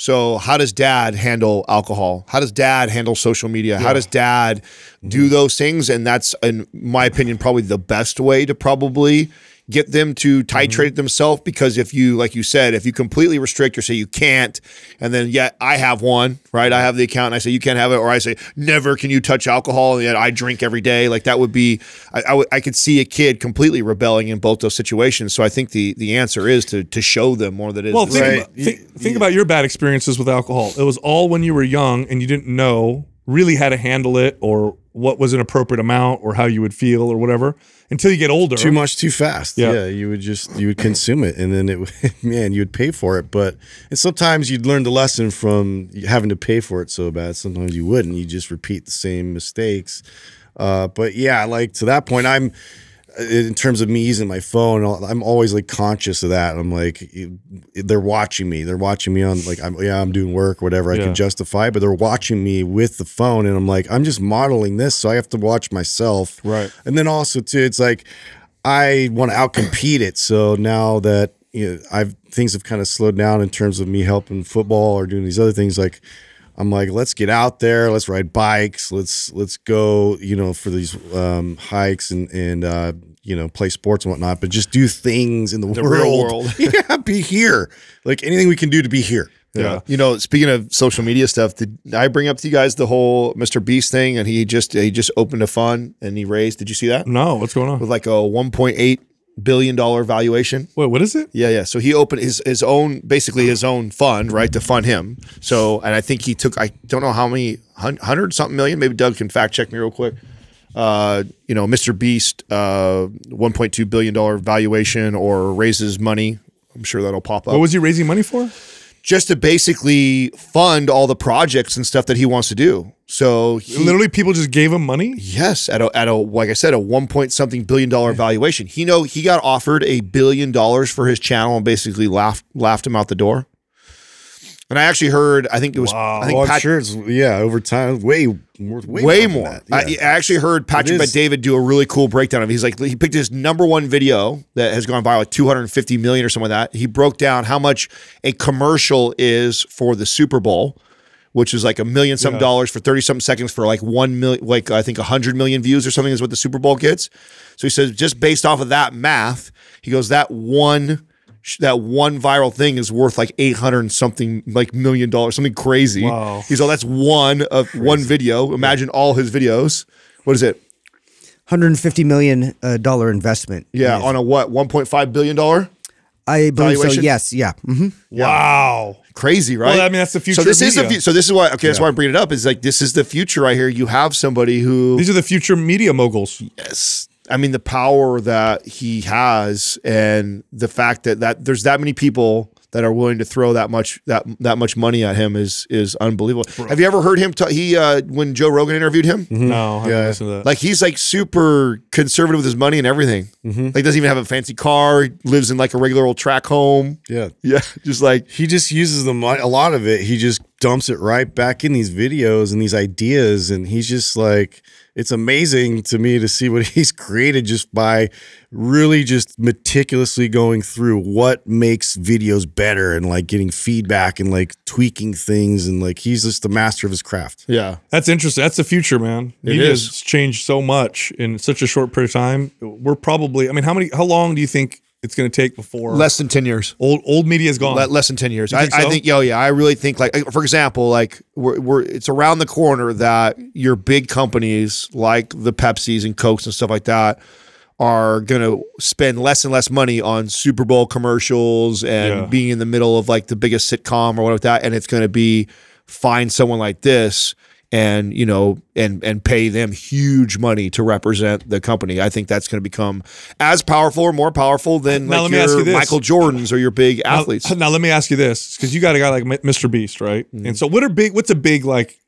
So, how does dad handle alcohol? How does dad handle social media? How does dad do mm-hmm. those things? And that's, in my opinion, probably the best way to probably get them to titrate it themselves because if you like you said if you completely restrict or say you can't and then yet i have one right i have the account and i say you can't have it or i say never can you touch alcohol and yet i drink every day like that would be i, I, would- I could see a kid completely rebelling in both those situations so i think the the answer is to to show them more that it is Well, think, Right. about, think, think about your bad experiences with alcohol. It was all when you were young and you didn't know really how to handle it or what was an appropriate amount or how you would feel or whatever until you get older. too much too fast. Yeah. Yeah. you would just you would consume it, and then it would man, you would pay for it. But and sometimes you'd learn the lesson from having to pay for it so bad. Sometimes you wouldn't. You just repeat the same mistakes. Uh, but yeah, like to that point, I'm in terms of me using my phone. I'm always like conscious of that. I'm like, they're watching me. They're watching me on like, I'm yeah, I'm doing work, whatever. I Yeah. can justify, but they're watching me with the phone, and I'm like, I'm just modeling this, so I have to watch myself. Right. And then also too, it's like I want to outcompete it. So now that you know, I've things have kind of slowed down in terms of me helping football or doing these other things, like I'm like, let's get out there, let's ride bikes, let's let's go, you know, for these um, hikes and and uh, you know, play sports and whatnot, but just do things in the, The world. real world. yeah, be here. Like anything we can do to be here. Yeah. You know, speaking of social media stuff, did I bring up to you guys the whole Mr. Beast thing? And he just he just opened a fund and he raised. Did you see that? No, what's going on? With like a 1.8 billion dollar valuation. Wait, what is it? Yeah, yeah. So he opened his his own, basically his own fund, right, to fund him. So, and I think he took, I don't know how many hundred something million. Maybe Doug can fact check me real quick. Uh, you know, Mr. Beast, uh, 1.2 billion dollar valuation, or raises money. I'm sure that'll pop up What was he raising money for? Just to basically fund all the projects and stuff that he wants to do. So he, Literally, people just gave him money. yes, at a, at a like I said, a one point something billion dollar valuation. He know he got offered a billion dollars for his channel and basically laughed laughed him out the door. And I actually heard, I think it was, I think Oh, I'm Pat, sure it's yeah, over time, way more, way, way more. than I. I actually heard Patrick Bet. David do a really cool breakdown of. it. He's like he picked his number one video that has gone viral, like 250 million or something like that. He broke down how much a commercial is for the Super Bowl, which is like a million some dollars for 30 something seconds for like one million, like I think 100 million views or something is what the Super Bowl gets. So he says just based off of that math, he goes that one. That one viral thing is worth like eight hundred and something like million dollars, something crazy. Wow. He's all that's one of one video. Imagine all his videos. What is it? 150 million uh, dollar investment. Yeah, on a what? One point five billion dollar. I believe so. Yes, yeah. hmm Wow. Crazy, right? Well, I mean, that's the future So this of is the fu- so this is why okay, that's why I'm bringing it up. Is like this is the future right here. You have somebody who These are the future media moguls. yes, I mean the power that he has and the fact that that there's that many people that are willing to throw that much that that much money at him is is unbelievable. Have you ever heard him? ta- he uh, when Joe Rogan interviewed him. No, I Yeah. listened to that. Like he's like super conservative with his money and everything. Like doesn't even have a fancy car. He lives in like a regular old track home. yeah. Yeah, just like he just uses the money a lot of it he just dumps it right back in these videos and these ideas and he's just like it's amazing to me to see what he's created just by really just meticulously going through what makes videos better and like getting feedback and like tweaking things and like he's just the master of his craft yeah. That's interesting. That's the future, man. It Media is. has changed so much in such a short period of time. We're probably. I mean, how many? How long do you think it's going to take before Less than ten years. old old media is gone. Le- less than 10 years. I think think, so? I think, oh yeah, I really think like, for example, like we're, we're, it's around the corner that your big companies like the Pepsis and Cokes and stuff like that are going to spend less and less money on Super Bowl commercials and Yeah. being in the middle of like the biggest sitcom or whatever that. And it's going to be find someone like this and you know and and pay them huge money to represent the company. I think that's going to become as powerful or more powerful than Now, like your. Michael Jordans or your big athletes. Now, let me ask you this, because you got a guy like Mr. Beast, right? Mm-hmm. And so, what are big? What's a big like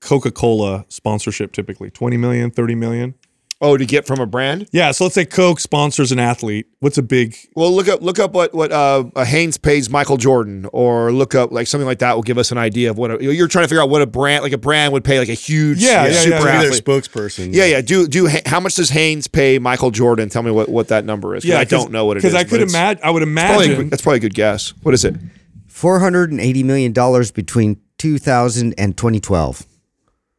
Coca Cola sponsorship typically? 20 million, 30 million? Oh, to get from a brand? Yeah. So let's say Coke sponsors an athlete. What's a big? Well, look up look up what what uh, Hanes pays Michael Jordan, or look up like something like that will give us an idea of what a, you're trying to figure out what a brand like a brand would pay like a huge Yeah, yeah, super yeah, athlete. spokesperson. Yeah, yeah. Do do how much does Hanes pay Michael Jordan? Tell me what, what that number is. 'cause I don't know what it is. Because I could imagine. I would Probably, imagine. that's probably a good guess. What is it? Four hundred and eighty million dollars between 2000 and 2012.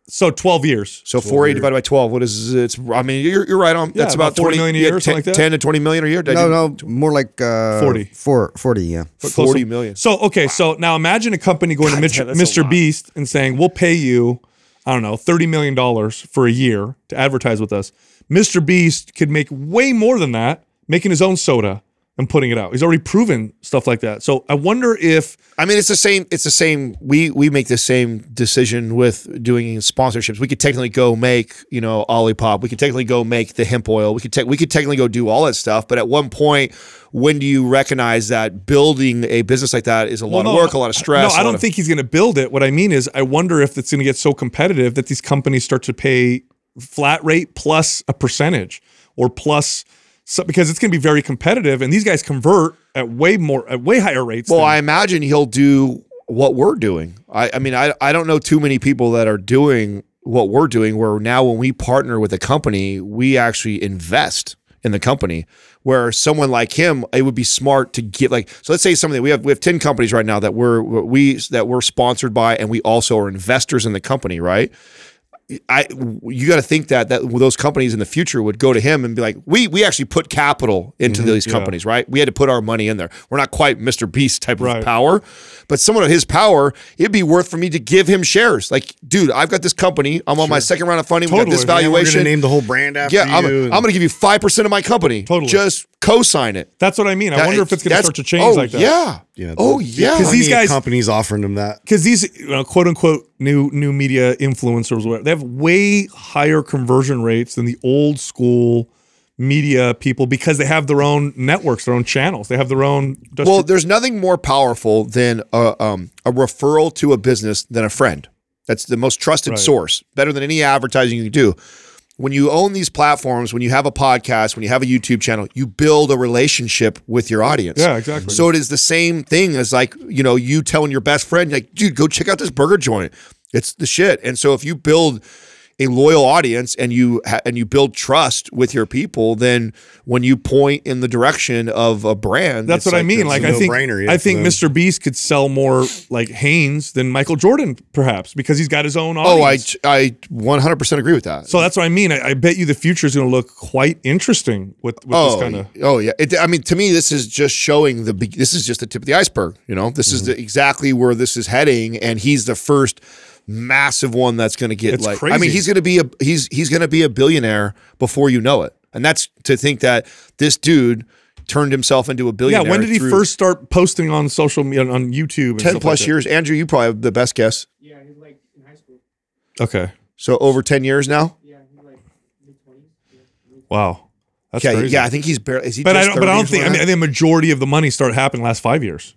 So 12 years. So four eight divided by twelve. What is it? it's? I mean, you're, you're right on. Yeah, that's about about, twenty million a year or something 10, like that? Ten to twenty million a year. Did No, do- no, more like uh, 40. Four, 40, yeah. But close 40 to- million. So okay, so now imagine a company going to Mr. damn, that's a Mr. Beast and saying, "We'll pay you, I don't know, thirty million dollars for a year to advertise with us." Mr. Beast could make way more than that, making his own soda and putting it out. He's already proven stuff like that. So I wonder if I mean, it's the same. It's the same. We we make the same decision with doing sponsorships. We could technically go make you know Olipop. We could technically go make the hemp oil. We could te- we could technically go do all that stuff. But at one point, when do you recognize that building a business like that is a lot Well, of work, a lot of stress? No, I don't of- think he's going to build it. What I mean is, I wonder if it's going to get so competitive that these companies start to pay flat rate plus a percentage or plus so, because it's going to be very competitive, and these guys convert at way more at way higher rates. Well, I imagine he'll do what we're doing. I, I mean, I, I don't know too many people that are doing what we're doing, where now when we partner with a company, we actually invest in the company. Where someone like him, it would be smart to get like so. Let's say something we have we have ten companies right now that we're we that we're sponsored by, and we also are investors in the company, right? I you got to think that that those companies in the future would go to him and be like, we we actually put capital into mm-hmm. these yeah. companies, right? We had to put our money in there. We're not quite Mr. Beast type Right. of power, but someone of his power, it'd be worth for me to give him shares. Like, dude, I've got this company. I'm on my second round of funding. We got this Yeah, we're And we're valuation. gonna name the whole brand after yeah, I'm, you. I'm going to give you five percent of my company. Totally. just co-sign it. that's what I mean. I That- wonder if it's going to start to change oh, like that. Yeah. yeah, Oh yeah. Because these guys- companies offering them that. because these you know, quote unquote new new media influencers, whatever, they have way higher conversion rates than the old school media people because they have their own networks, their own channels, they have their own. Well, there's nothing more powerful than a, um, a referral to a business than a friend. That's the most trusted Right. source, better than any advertising you can do. When you own these platforms, when you have a podcast, when you have a YouTube channel, you build a relationship with your audience. Yeah, exactly. So it is the same thing as like, you know, you telling your best friend, like, dude, go check out this burger joint. It's the shit. And so if you build a loyal audience and you ha- and you build trust with your people, then when you point in the direction of a brand, That's what I mean. Like I think yeah, I think. Mr. Beast could sell more like Hanes than Michael Jordan, perhaps, because he's got his own Oh, I. I 100% agree with that. so that's what I mean. I, I bet you the future is going to look quite interesting with, with oh, this kind of. oh yeah. It, I mean, to me, this is just showing the. This is just the tip of the iceberg. You know, this is Mm-hmm. the, exactly where this is heading, and he's the first massive one that's going to get It's like. I mean, he's going to be a he's he's going to be a billionaire before you know it, and that's to think that this dude turned himself into a billionaire. Yeah, when did he first start posting on social media on YouTube? And Ten stuff plus like that? years, Andrew. You probably have the best guess. Yeah, he's like in high school. Okay. So over ten years now. Yeah, he's like mid twenties. Yeah. Wow. That's Okay, crazy. yeah, I think he's barely. Is he? but I don't. But I don't think. I mean, I think the majority of the money started happening last five years.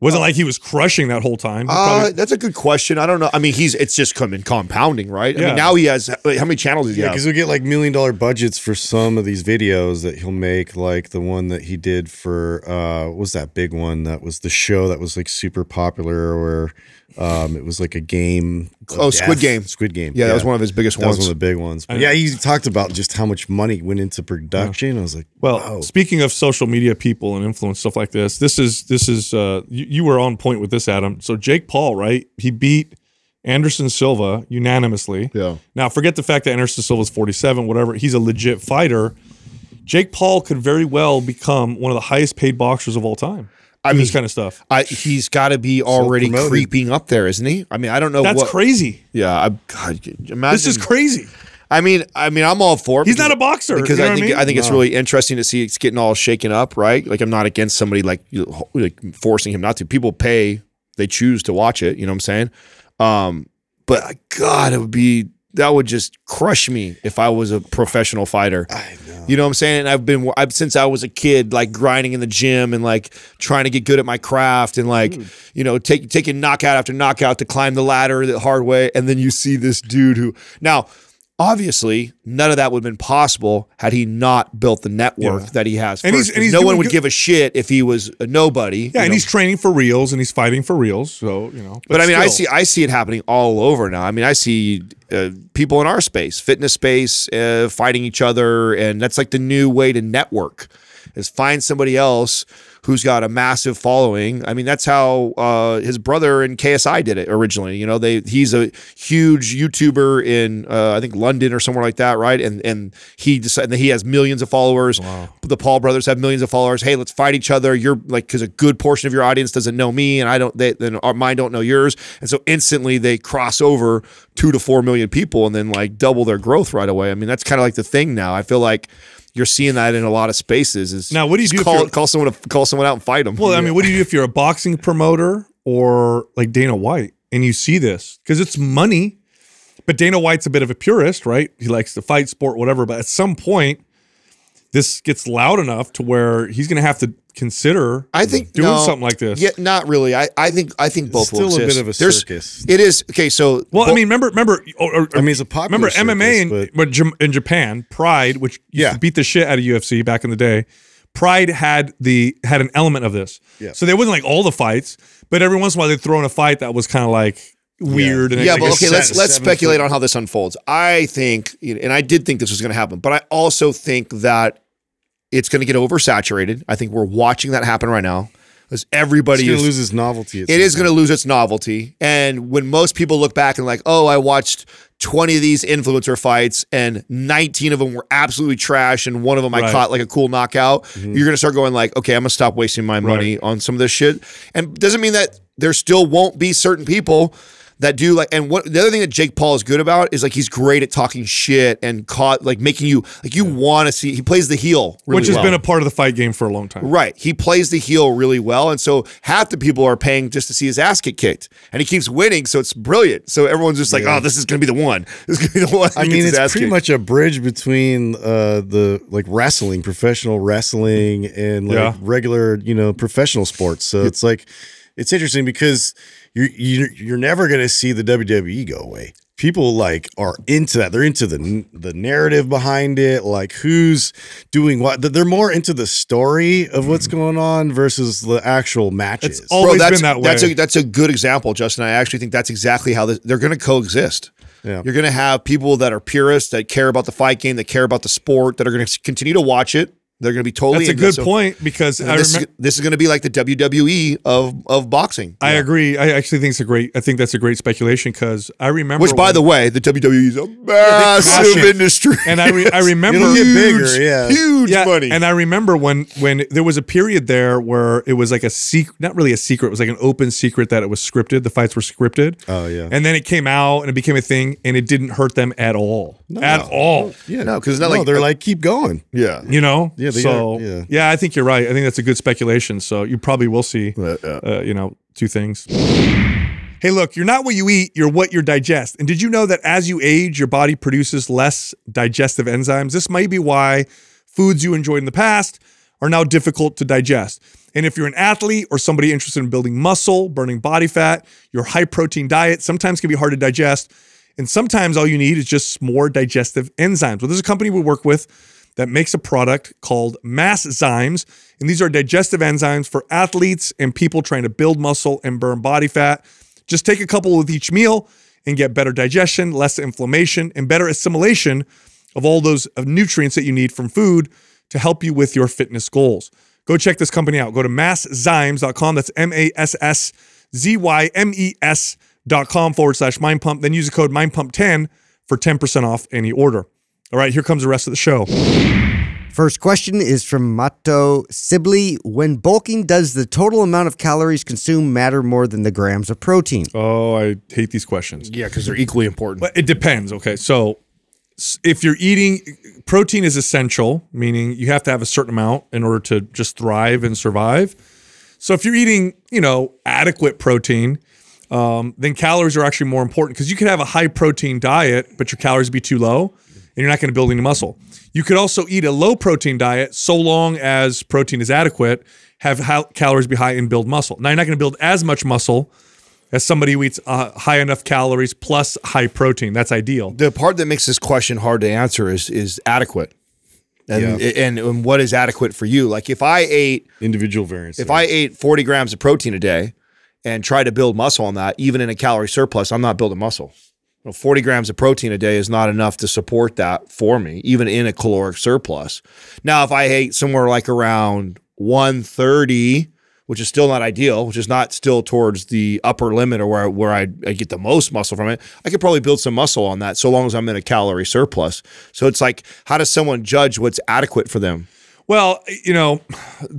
Wasn't like he was crushing that whole time. He Uh, that's a good question. I don't know. I mean, he's it's just coming compounding, right? I Yeah. mean, now he has how many channels does he Yeah, have? because we get like million dollar budgets for some of these videos that he'll make, like the one that he did for uh what was that big one that was the show that was like super popular where um it was like a game. of Oh, Squid. Game. Squid Game. Yeah, that was one of his biggest That was ones. one of the big ones. But yeah, he talked about just how much money went into production. I was like, Well, wow. speaking of social media people and influence stuff like this, this is this is uh, you, you were on point with this, Adam. So Jake Paul, right? He beat Anderson Silva unanimously. Yeah. Now forget the fact that Anderson Silva's forty seven, whatever. He's a legit fighter. Jake Paul could very well become one of the highest paid boxers of all time. I mean, this kind of stuff. I, he's got to be already creeping up there, isn't he? I mean, I don't know That's what. crazy. Yeah, I, God, imagine. This is crazy. I mean, I mean, I'm all for. it He's because- not a boxer, because you know I what I think mean? I think it's really interesting to see it's getting all shaken up, right? Like I'm not against somebody like you know, like forcing him not to. People pay, they choose to watch it. You know what I'm saying? Um, but God, it would be that would just crush me if I was a professional fighter. I know. You know what I'm saying? And I've been I've since I was a kid, like grinding in the gym and like trying to get good at my craft and like hmm. you know take, taking knockout after knockout to climb the ladder the hard way. And then you see this dude who now. Obviously, none of that would have been possible had he not built the network Yeah. that he has. And first, he's- he's no one doing would good- give a shit if he was a nobody. Yeah, and know. he's training for reals and he's fighting for reals. So you know. But I mean, I still. see I see it happening all over now. I mean, I see uh, people in our space, fitness space, uh, fighting each other, and that's like the new way to network is find somebody else who's got a massive following. I mean, that's how uh, his brother in KSI did it originally. You know, they he's a huge YouTuber in uh, I think London or somewhere like that, right? And and he decided that he has millions of followers. The Paul brothers have millions of followers. Hey, let's fight each other. You're like because a good portion of your audience doesn't know me, and I don't. They then our, mine don't know yours, and so instantly they cross over two to four million people, and then like double their growth right away. I mean, that's kind of like the thing now. I feel like. You're seeing that in a lot of spaces. Is Now, what do you do Call, call someone to call someone out and fight them. Well, I mean, what do you do if you're a boxing promoter or like Dana White and you see this? Because it's money. But Dana White's a bit of a purist, right? He likes to fight, sport, whatever. But at some point, this gets loud enough to where he's going to have to consider I think doing no, something like this. Yeah, not really. I, I think I think both will still a bit of a There's- circus. It is okay. So Well, I mean, remember, remember. Or, or- I mean, it's a popular Remember MMA in, circus, but in Japan, Pride, which Yeah. beat the shit out of UFC back in the day, Pride had the had an element of this. Yeah. So they wasn't like all the fights, but every once in a while they'd throw in a fight that was kind of like weird. And yeah, like but okay, set- let's let's speculate foot- on how this unfolds. I think, and I did think this was going to happen, but I also think that it's going to get oversaturated. I think we're watching that happen right now. Because everybody It's gonna is lose its novelty. it is going to lose its novelty. And when most people look back and like, oh, I watched 20 of these influencer fights and 19 of them were absolutely trash and one of them I caught like a cool knockout, Mm-hmm. you're going to start going like, okay, I'm going to stop wasting my money on some of this shit. And doesn't mean that there still won't be certain people that do like and what the other thing that Jake Paul is good about is like he's great at talking shit and caught like making you like you want to see he plays the heel really which has well. been a part of the fight game for a long time. Right. He plays the heel really well. And so half the people are paying just to see his ass get kicked. And he keeps winning. So it's brilliant. So everyone's just like, oh, this is going to be the one. This is going to be the one. I mean, it's pretty kicked. much a bridge between uh, the like wrestling, professional wrestling, and like Yeah. regular, you know, professional sports. So it's like it's interesting because you're you're, you're never going to see the WWE go away. People like are into that. They're into the the narrative behind it, like who's doing what. They're more into the story of what's mm-hmm. going on versus the actual matches. It's always that's, been that way. That's a, that's a good example, Justin. I actually think that's exactly how this, they're going to coexist. Yeah. You're going to have people that are purists, that care about the fight game, that care about the sport, that are going to continue to watch it. They're going to be totally That's a into good. So- point because this, remember. is, this is going to be like the WWE of of boxing. I agree. I actually think it's a great. I think that's a great speculation because I remember. Which, by when- the way, the WWE is a crush massive it. industry. and I re, I remember It'll get bigger, Huge, yeah. huge yeah, money. And I remember when when there was a period there where it was like a secret, not really a secret, it was like an open secret that it was scripted. The fights were scripted. Oh, yeah. And then it came out and it became a thing, and it didn't hurt them at all, at all. yeah, No, 'cause it's not no, like- they're like keep going. yeah. You know. Yeah, they so are- yeah. yeah, I think you're right. I think that's a good speculation. So you probably will see. yeah. Uh, you know, two things. Hey, look, you're not what you eat, you're what you digest. And did you know that as you age, your body produces less digestive enzymes? This might be why foods you enjoyed in the past are now difficult to digest. And if you're an athlete or somebody interested in building muscle, burning body fat, your high protein diet sometimes can be hard to digest. And sometimes all you need is just more digestive enzymes. Well, there's a company we work with that makes a product called Masszymes. And these are digestive enzymes for athletes and people trying to build muscle and burn body fat. Just take a couple with each meal and get better digestion, less inflammation, and better assimilation of all those of nutrients that you need from food to help you with your fitness goals. Go check this company out. Go to masszymes.com. That's M A S S Z Y M E S.com forward slash mind pump. Then use the code mind pump 10 for 10% off any order. All right, here comes the rest of the show. First question is from Mato Sibley. When bulking, does the total amount of calories consumed matter more than the grams of protein? Oh, I hate these questions. Yeah, because they're equally important. But it depends. Okay. So if you're eating protein is essential, meaning you have to have a certain amount in order to just thrive and survive. So if you're eating, you know, adequate protein, um, then calories are actually more important because you could have a high protein diet, but your calories be too low and you're not going to build any muscle. You could also eat a low protein diet so long as protein is adequate, have how, calories be high and build muscle. Now you're not going to build as much muscle as somebody who eats uh, high enough calories plus high protein. That's ideal. the part that makes this question hard to answer is is adequate. And, and and what is adequate for you? Like if I ate Individual variance. if I ate 40 grams of protein a day and try to build muscle on that, even in a calorie surplus, I'm not building muscle. Know, 40 grams of protein a day is not enough to support that for me, even in a caloric surplus. Now, if I ate somewhere like around 130, which is still not ideal, which is not still towards the upper limit or where, where I, I get the most muscle from it, I could probably build some muscle on that so long as I'm in a calorie surplus. So it's like, how does someone judge what's adequate for them? Well, you know,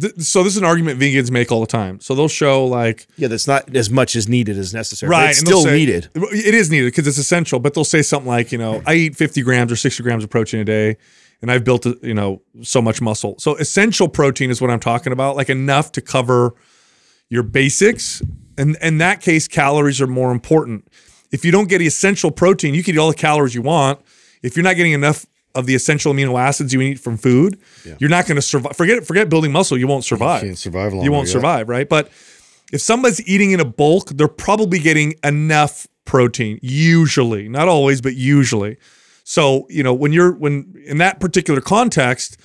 th- so this is an argument vegans make all the time. So they'll show like Yeah, that's not as much as needed as necessary. right, it's still say- needed. It is needed because it's essential. But they'll say something like, you know, I eat 50 grams or 60 grams of protein a day, and I've built, you know, so much muscle. So essential protein is what I'm talking about, like enough to cover your basics. And in that case, calories are more important. If you don't get the essential protein, you can eat all the calories you want. If you're not getting enough of the essential amino acids you eat from food, you're not going to survive. Forget forget building muscle. You won't survive. can't survive long You won't yeah. survive, right? But if somebody's eating in a bulk, they're probably getting enough protein. Usually, not always, but usually. So you know when you're when in that particular context,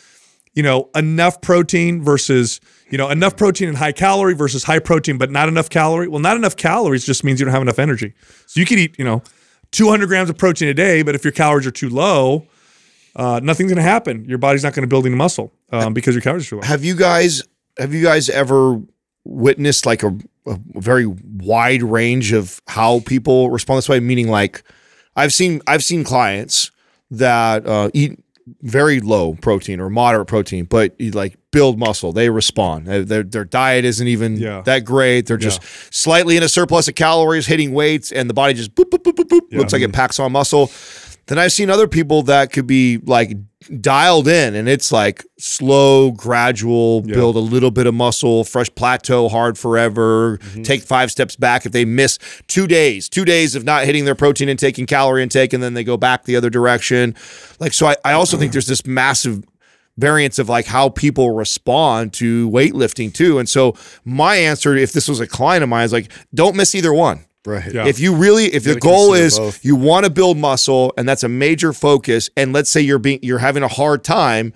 you know enough protein versus you know enough protein and high calorie versus high protein but not enough calorie. Well, not enough calories just means you don't have enough energy. So you could eat you know 200 grams of protein a day, but if your calories are too low, uh, nothing's going to happen. Your body's not going to build any muscle um, because your calories are too low. have you guys have you guys ever witnessed like a, a very wide range of how people respond this way? Meaning like i've seen i've seen clients that uh, eat very low protein or moderate protein but you like build muscle. They respond. Their, their diet isn't even Yeah. that great. They're just slightly in a surplus of calories hitting weights and the body just boop boop boop boop, boop looks like it packs on muscle then I've seen other people that could be like dialed in and it's like slow, gradual, build a little bit of muscle, fresh plateau, hard forever, mm-hmm. take five steps back if they miss two days, two days of not hitting their protein intake and calorie intake, and then they go back the other direction. Like, so I, I also think there's this massive variance of like how people respond to weightlifting too. And so my answer, if this was a client of mine, is like, don't miss either one. Right. Yeah. If you really, if the goal is both. you want to build muscle and that's a major focus, and let's say you're being you're having a hard time,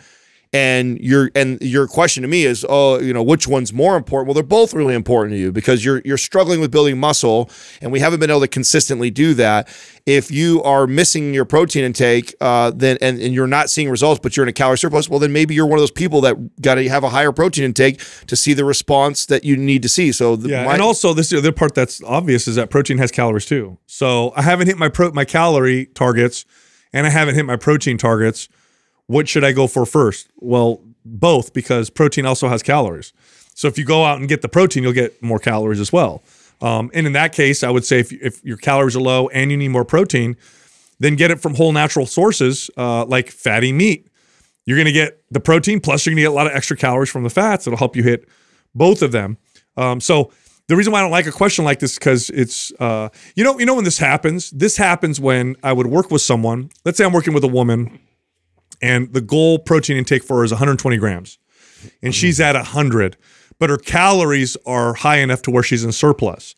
and you're and your question to me is, oh, you know, which one's more important? Well, they're both really important to you because you're you're struggling with building muscle, and we haven't been able to consistently do that. If you are missing your protein intake, uh, then and, and you're not seeing results, but you're in a calorie surplus, well, then maybe you're one of those people that got to have a higher protein intake to see the response that you need to see. So the, Yeah, my- and also this the other part that's obvious is that protein has calories too. So I haven't hit my pro my calorie targets, and I haven't hit my protein targets. What should I go for first? Well, both because protein also has calories. So if you go out and get the protein, you'll get more calories as well. Um, and in that case, I would say if if your calories are low and you need more protein, then get it from whole natural sources uh, like fatty meat. You're going to get the protein plus you're going to get a lot of extra calories from the fats. It'll help you hit both of them. Um, so the reason why I don't like a question like this because it's uh, you know you know when this happens. This happens when I would work with someone. Let's say I'm working with a woman, and the goal protein intake for her is 120 grams, and she's at 100, but her calories are high enough to where she's in surplus.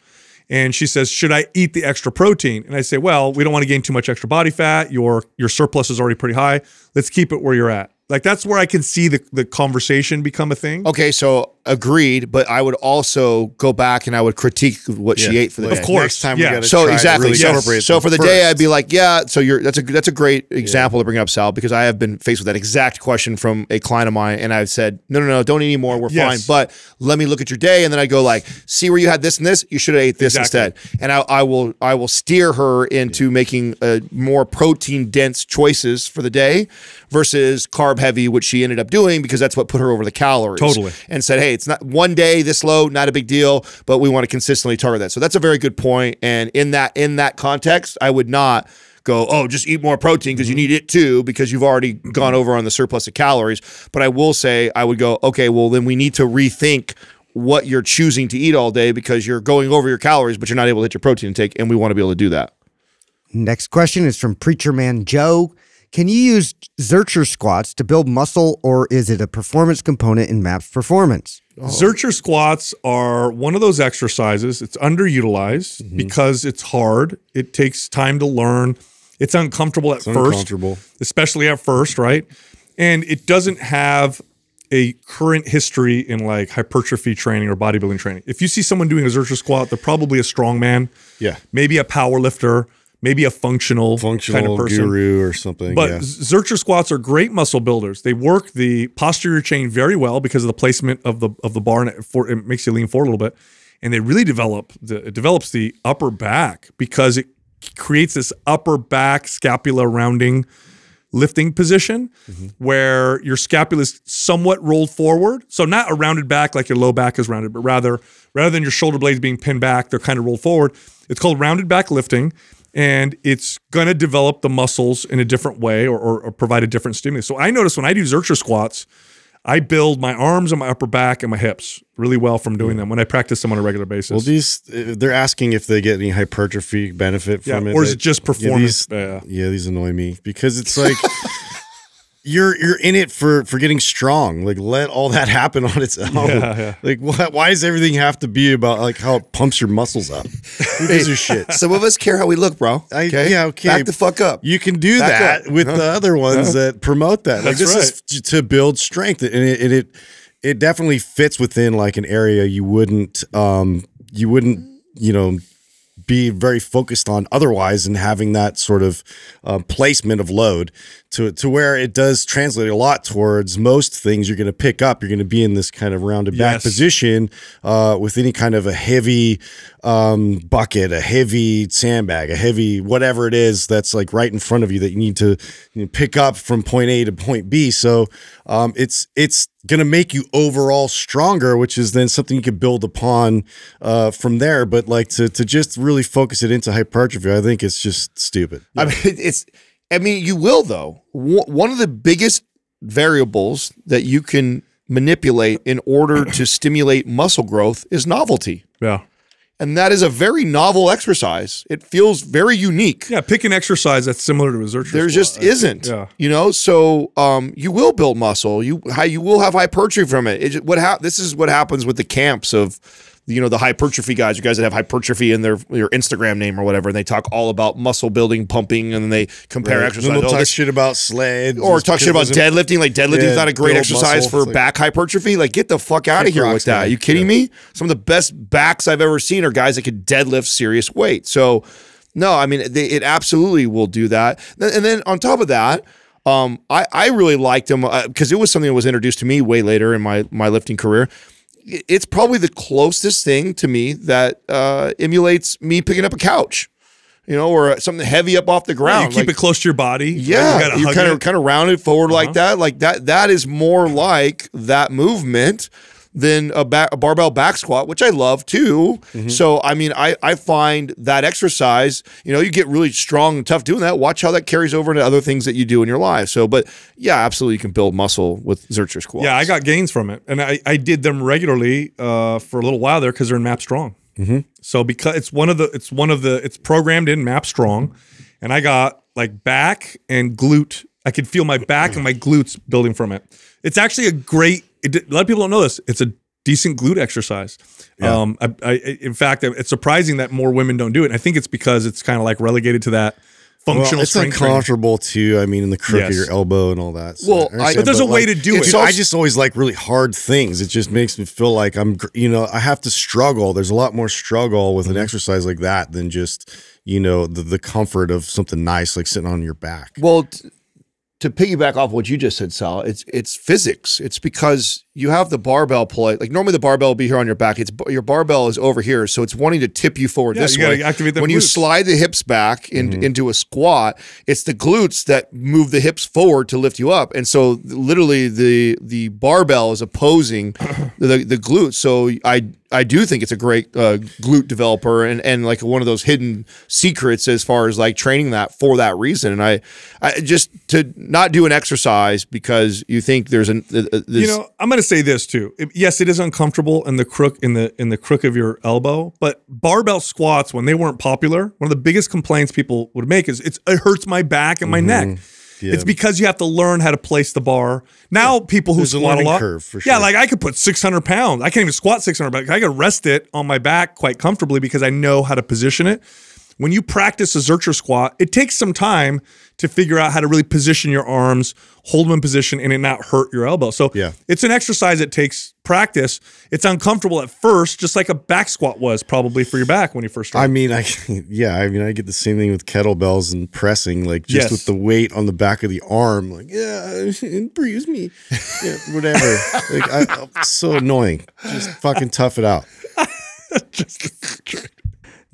And she says, "Should I eat the extra protein?" And I say, "Well, we don't want to gain too much extra body fat. Your your surplus is already pretty high. Let's keep it where you're at." Like that's where I can see the the conversation become a thing. Okay, so agreed, but I would also go back and I would critique what she ate for the Of day. course. Next time yeah. we got to So try exactly. Really Yes. celebrate So for the day. I'd be like, yeah. So you're that's a that's a great example to bring up, Sal, because I have been faced with that exact question from a client of mine, and I've said, no, no, no, don't eat anymore. We're Yes. fine. But let me look at your day, and then I go like, see where you had this and this. You should have ate this Exactly. instead. And I, I will I will steer her into making uh, more protein dense choices for the day versus carb heavy, which she ended up doing because that's what put her over the calories. Totally. And said, hey, it's not one day this low, not a big deal, but we want to consistently target that. So that's a very good point. And in that in that context, I would not go, oh, just eat more protein because you mm-hmm. need it too, because you've already mm-hmm. gone over on the surplus of calories. But I will say, I would go, okay, well, then we need to rethink what you're choosing to eat all day because you're going over your calories, but you're not able to hit your protein intake. And we want to be able to do that. Next question is from Preacher Man Joe. Can you use Zercher squats to build muscle, or is it a performance component in MAPS performance? Zercher squats are one of those exercises. It's underutilized Mm-hmm. because it's hard. It takes time to learn. It's uncomfortable at first, uncomfortable. especially at first, right? And it doesn't have a current history in like hypertrophy training or bodybuilding training. If you see someone doing a Zercher squat, they're probably a strongman, yeah, maybe a power lifter, maybe a functional, functional kind of person. guru or something. But yeah. Zercher squats are great muscle builders. They work the posterior chain very well because of the placement of the of the bar, and it, for, it makes you lean forward a little bit. And they really develop the it develops the upper back because it creates this upper back scapula rounding lifting position mm-hmm. where your scapula is somewhat rolled forward. So not a rounded back like your low back is rounded, but rather rather than your shoulder blades being pinned back, they're kind of rolled forward. It's called rounded back lifting. And it's gonna develop the muscles in a different way or, or, or provide a different stimulus. So I notice when I do Zercher squats, I build my arms and my upper back and my hips really well from doing them when I practice them on a regular basis. well, these uh, they're asking if they get any hypertrophy benefit Yeah, from it, or is it just Yeah, performance? these, Yeah. yeah, these annoy me because it's like you're you're in it for for getting strong. Like let all that happen on its own. Yeah, yeah. Like why, why does everything have to be about like how it pumps your muscles up? Who gives a shit? Some of us care how we look, bro. I- yeah, okay. Back the fuck up. You can do Back that up. with the other ones that promote that. Like That's this is to build strength, and it, and it it definitely fits within like an area you wouldn't um you wouldn't you know be very focused on otherwise and having that sort of um, placement of load to to where it does translate a lot towards most things you're going to pick up. You're going to be in this kind of rounded back Yes. position uh, with any kind of a heavy um, bucket, a heavy sandbag, a heavy whatever it is that's like right in front of you that you need to you know, pick up from point A to point B. So um, it's it's going to make you overall stronger, which is then something you can build upon uh, from there. But like to to just really focus it into hypertrophy, I think it's just stupid. I mean, it's. I mean, you will though. One of the biggest variables that you can manipulate in order to stimulate muscle growth is novelty, Yeah. and that is a very novel exercise. It feels very unique. Yeah. Pick an exercise that's similar to a Zercher There just isn't, Yeah. you know. So, um, you will build muscle. You how you will have hypertrophy from it. it just- what hap- This is what happens with the camps of, you know, the hypertrophy guys. You guys that have hypertrophy in their your Instagram name or whatever, and they talk all about muscle building, pumping, and then they compare Right. exercise. Then they'll Oh, talk this- shit about sled or talk shit about deadlifting. Like deadlifting's Yeah, not a great exercise muscle. for like- back hypertrophy. Like get the fuck out of here with that. man. you kidding Yeah. me? Some of the best backs I've ever seen are guys that could deadlift serious weight. So no, I mean they, it absolutely will do that. And then on top of that. Um, I, I really liked them because it was something that was introduced to me way later in my my lifting career. It's probably the closest thing to me that uh, emulates me picking up a couch, you know, or something heavy up off the Yeah, ground. you keep Like- it close to your body. yeah, You kind of kind of rounded forward like Uh-huh. that. Like that. That is more like that movement than a, ba- a barbell back squat, which I love too. Mm-hmm. So I mean, I I find that exercise. You know, you get really strong and tough doing that. Watch how that carries over into other things that you do in your life. So, but yeah, absolutely, you can build muscle with Zercher squats. Yeah, I got gains from it, and I, I did them regularly uh, for a little while there because they're in MAPS Strong. Mm-hmm. So because it's one of the it's one of the it's programmed in MAPS Strong, and I got like back and glute. I could feel my back and my glutes building from it. It's actually a great. It, a lot of people don't know this. It's a decent glute exercise. Um, I, I, in fact, it's surprising that more women don't do it. And I think it's because it's kind of like relegated to that functional Well, it's strength training. uncomfortable too. I mean, in the crook Yes. of your elbow and all that. So Well, I- But there's a way to do it. I just always like really hard things. It just makes me feel like I'm, you know, I have to struggle. There's a lot more struggle with an Mm-hmm. exercise like that than just, you know, the, the comfort of something nice like sitting on your back. Well, t- to piggyback off what you just said, Sal, it's it's physics. It's because you have the barbell pull. Like normally, the barbell will be here on your back. It's your barbell is over here, so it's wanting to tip you forward Yeah, this you way. activate the when you slide the hips back in, Mm-hmm. into a squat, it's the glutes that move the hips forward to lift you up, and so literally the the barbell is opposing the the glutes. So I I do think it's a great uh, glute developer and and like one of those hidden secrets as far as like training that for that reason. And I I just to not do an exercise because you think there's an uh, uh, this, you know, I'm going to say this too. It- yes, it is uncomfortable in the crook in the in the crook of your elbow, but barbell squats when they weren't popular, one of the biggest complaints people would make is it's it hurts my back and my neck. Mm-hmm. Yeah. It's because you have to learn how to place the bar. Now people who There's a squat a learning lot, curve, for yeah, like I could put 600 pounds. I can't even squat 600, but I could rest it on my back quite comfortably because I know how to position it. When you practice a Zercher squat, it takes some time to figure out how to really position your arms, hold them in position, and it not hurt your elbow. So Yeah. it's an exercise that takes practice. It's uncomfortable at first, just like a back squat was probably for your back when you first started. I mean, I yeah, I mean, I get the same thing with kettlebells and pressing, like just Yes. with the weight on the back of the arm, like yeah, it bruise me, yeah, whatever. like, I, so annoying. Just fucking tough it out.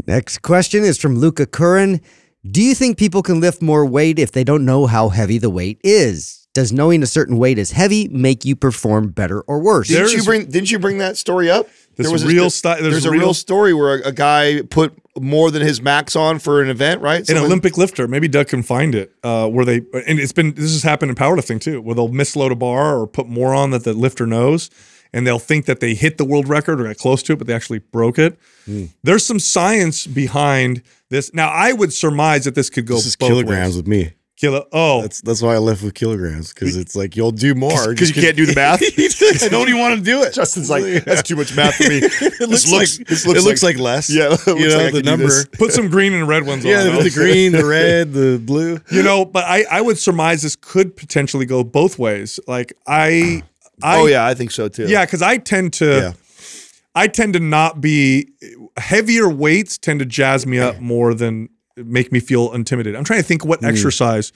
Next question is from Luca Curran. Do you think people can lift more weight if they don't know how heavy the weight is? Does knowing a certain weight is heavy make you perform better or worse? Didn't There you bring? Didn't you bring that story up? This a- real sti- there's There's, a real- real story where a, a guy put more than his max on for an event, right? an Olympic lifter, maybe Doug can find it, uh, where they and it's been this has happened in powerlifting too, where they'll misload a bar or put more on that the lifter knows, and they'll think that they hit the world record or got close to it, but they actually broke it. Hmm. There's some science behind this. Now, I would surmise that this could go This kilograms ways. with me. Kilo. Oh, That's that's why I left with kilograms because it's like you'll do more because you can't do the math. I don't even want to do it. Justin's like, that's too much math for me. it looks, looks- like this it looks looks like- like, less. Yeah, it looks you know like the number. put some green and red ones Yeah, on. the green, the red, the blue. you know, but I I would surmise this could potentially go both ways. Like I. I oh yeah, I think so too. Yeah, because I tend to, Yeah. I tend to not be heavier weights tend to jazz me up more than make me feel intimidated. I'm trying to think what mm. exercise.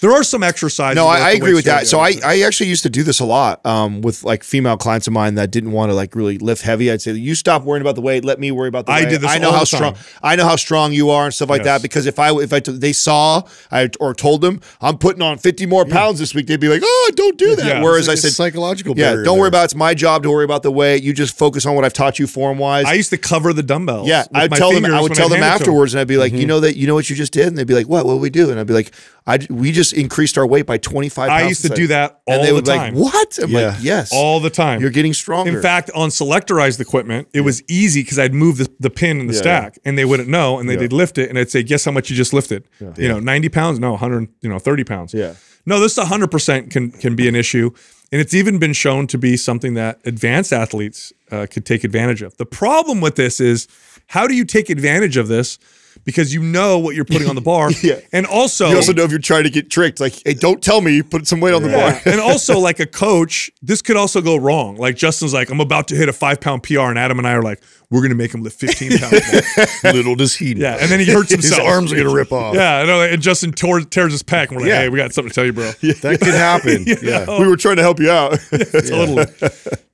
There are some exercises. No, I, I agree with that. So I. I actually used to do this a lot um, with like female clients of mine that didn't want to like really lift heavy. I'd say, you stop worrying about the weight. Let me worry about the I weight. did this I know all how the strong. time. I know how strong you are and stuff like Yes. that. Because if I if I t- they saw I or told them I'm putting on 50 more pounds this week, they'd be like, oh, don't do that. Yeah. Whereas I It's said, psychological. yeah, barrier don't worry there. about. it. It's my job to worry about the weight. You just focus on what I've taught you form wise. I used to cover the dumbbells. Yeah, with I'd my tell them. fingers I would when tell them hand it to afterwards, and I'd be like, Mm-hmm. you know that you know what you just did, and they'd be like, what? What we do? And I'd be like, I we just increased our weight by twenty five. I used to do that all and they the would time. like, what? I'm Yeah. like, yes, all the time. You're getting stronger. In fact, on selectorized equipment, it was easy because I'd move the, the pin in the Yeah, stack, and they wouldn't know, and they, would lift it, and I'd say, "Guess how much you just lifted? You know, ninety pounds? No, hundred. You know, thirty pounds. Yeah. No, this hundred percent can can be an issue, and it's even been shown to be something that advanced athletes uh, could take advantage of. The problem with this is, how do you take advantage of this? Because you know what you're putting on the bar, Yeah. and also you also know if you're trying to get tricked. Like, hey, don't tell me you put some weight on the bar. and also like a coach, this could also go wrong. Like Justin's like, I'm about to hit a five pound PR, and Adam and I are like, we're gonna make him lift 15 pounds. more. Little does he know. yeah, and then he hurts His himself. arms are gonna rip off. Yeah, I know. And Justin tore, tears his pack, and we're like, Yeah. hey, we got something to tell you, bro. Yeah, That could happen. yeah. we were trying to help you out. Totally.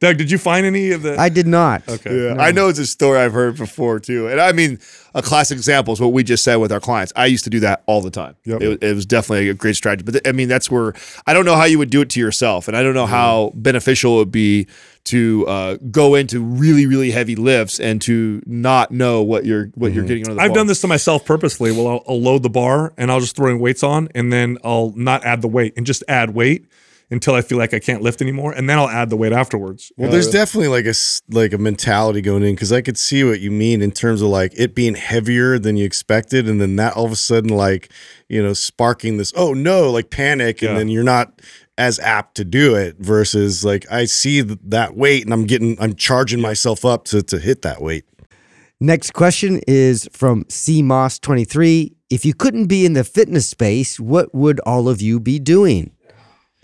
Doug, did you find any of the? I did not. okay. Yeah, I know it's a story I've heard before too, and I mean a classic example is what we just said with our clients. I used to do that all the time. Yep. It, it was definitely a great strategy, but th- I mean that's where I don't know how you would do it to yourself, and I don't know how beneficial it would be to uh, go into really really heavy lifts and to not know what you're what you're getting I've bar. done this to myself purposely. Well, I'll, I'll load the bar and I'll just throw in weights on, and then I'll not add the weight and just add weight until I feel like I can't lift anymore, and then I'll add the weight afterwards. Well, there's definitely like a s- like a mentality going in because I could see what you mean in terms of like it being heavier than you expected, and then that all of a sudden like you know sparking this oh no like panic, and Yeah. then you're not as apt to do it versus like I see th- that weight and I'm getting I'm charging myself up to to hit that weight. Next question is from CMOS23. If you couldn't be in the fitness space, what would all of you be doing?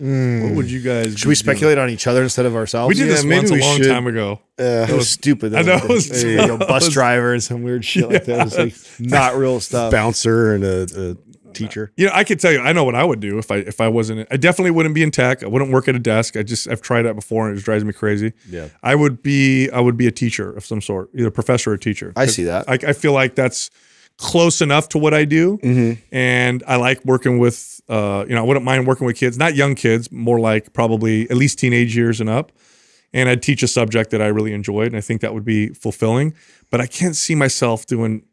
What would hmm. you guys? Should we speculate on each other instead of ourselves? We did Yeah, this maybe once a long should. time ago. That was stupid. Though. I know, Like was- a- you know, bus driver and some weird shit like that. It was like not real stuff. Bouncer and a, a teacher. You know, I could tell you, I know what I would do if I if I wasn't. I definitely wouldn't be in tech. I wouldn't work at a desk. I just I've tried that before and it just drives me crazy. Yeah. I would be I would be a teacher of some sort, either professor or teacher. I see that. I, I feel like that's close enough to what I do, and I like working with. Uh, you know, I wouldn't mind working with kids, not young kids, more like probably at least teenage years and up. And I'd teach a subject that I really enjoyed, and I think that would be fulfilling. But I can't see myself doing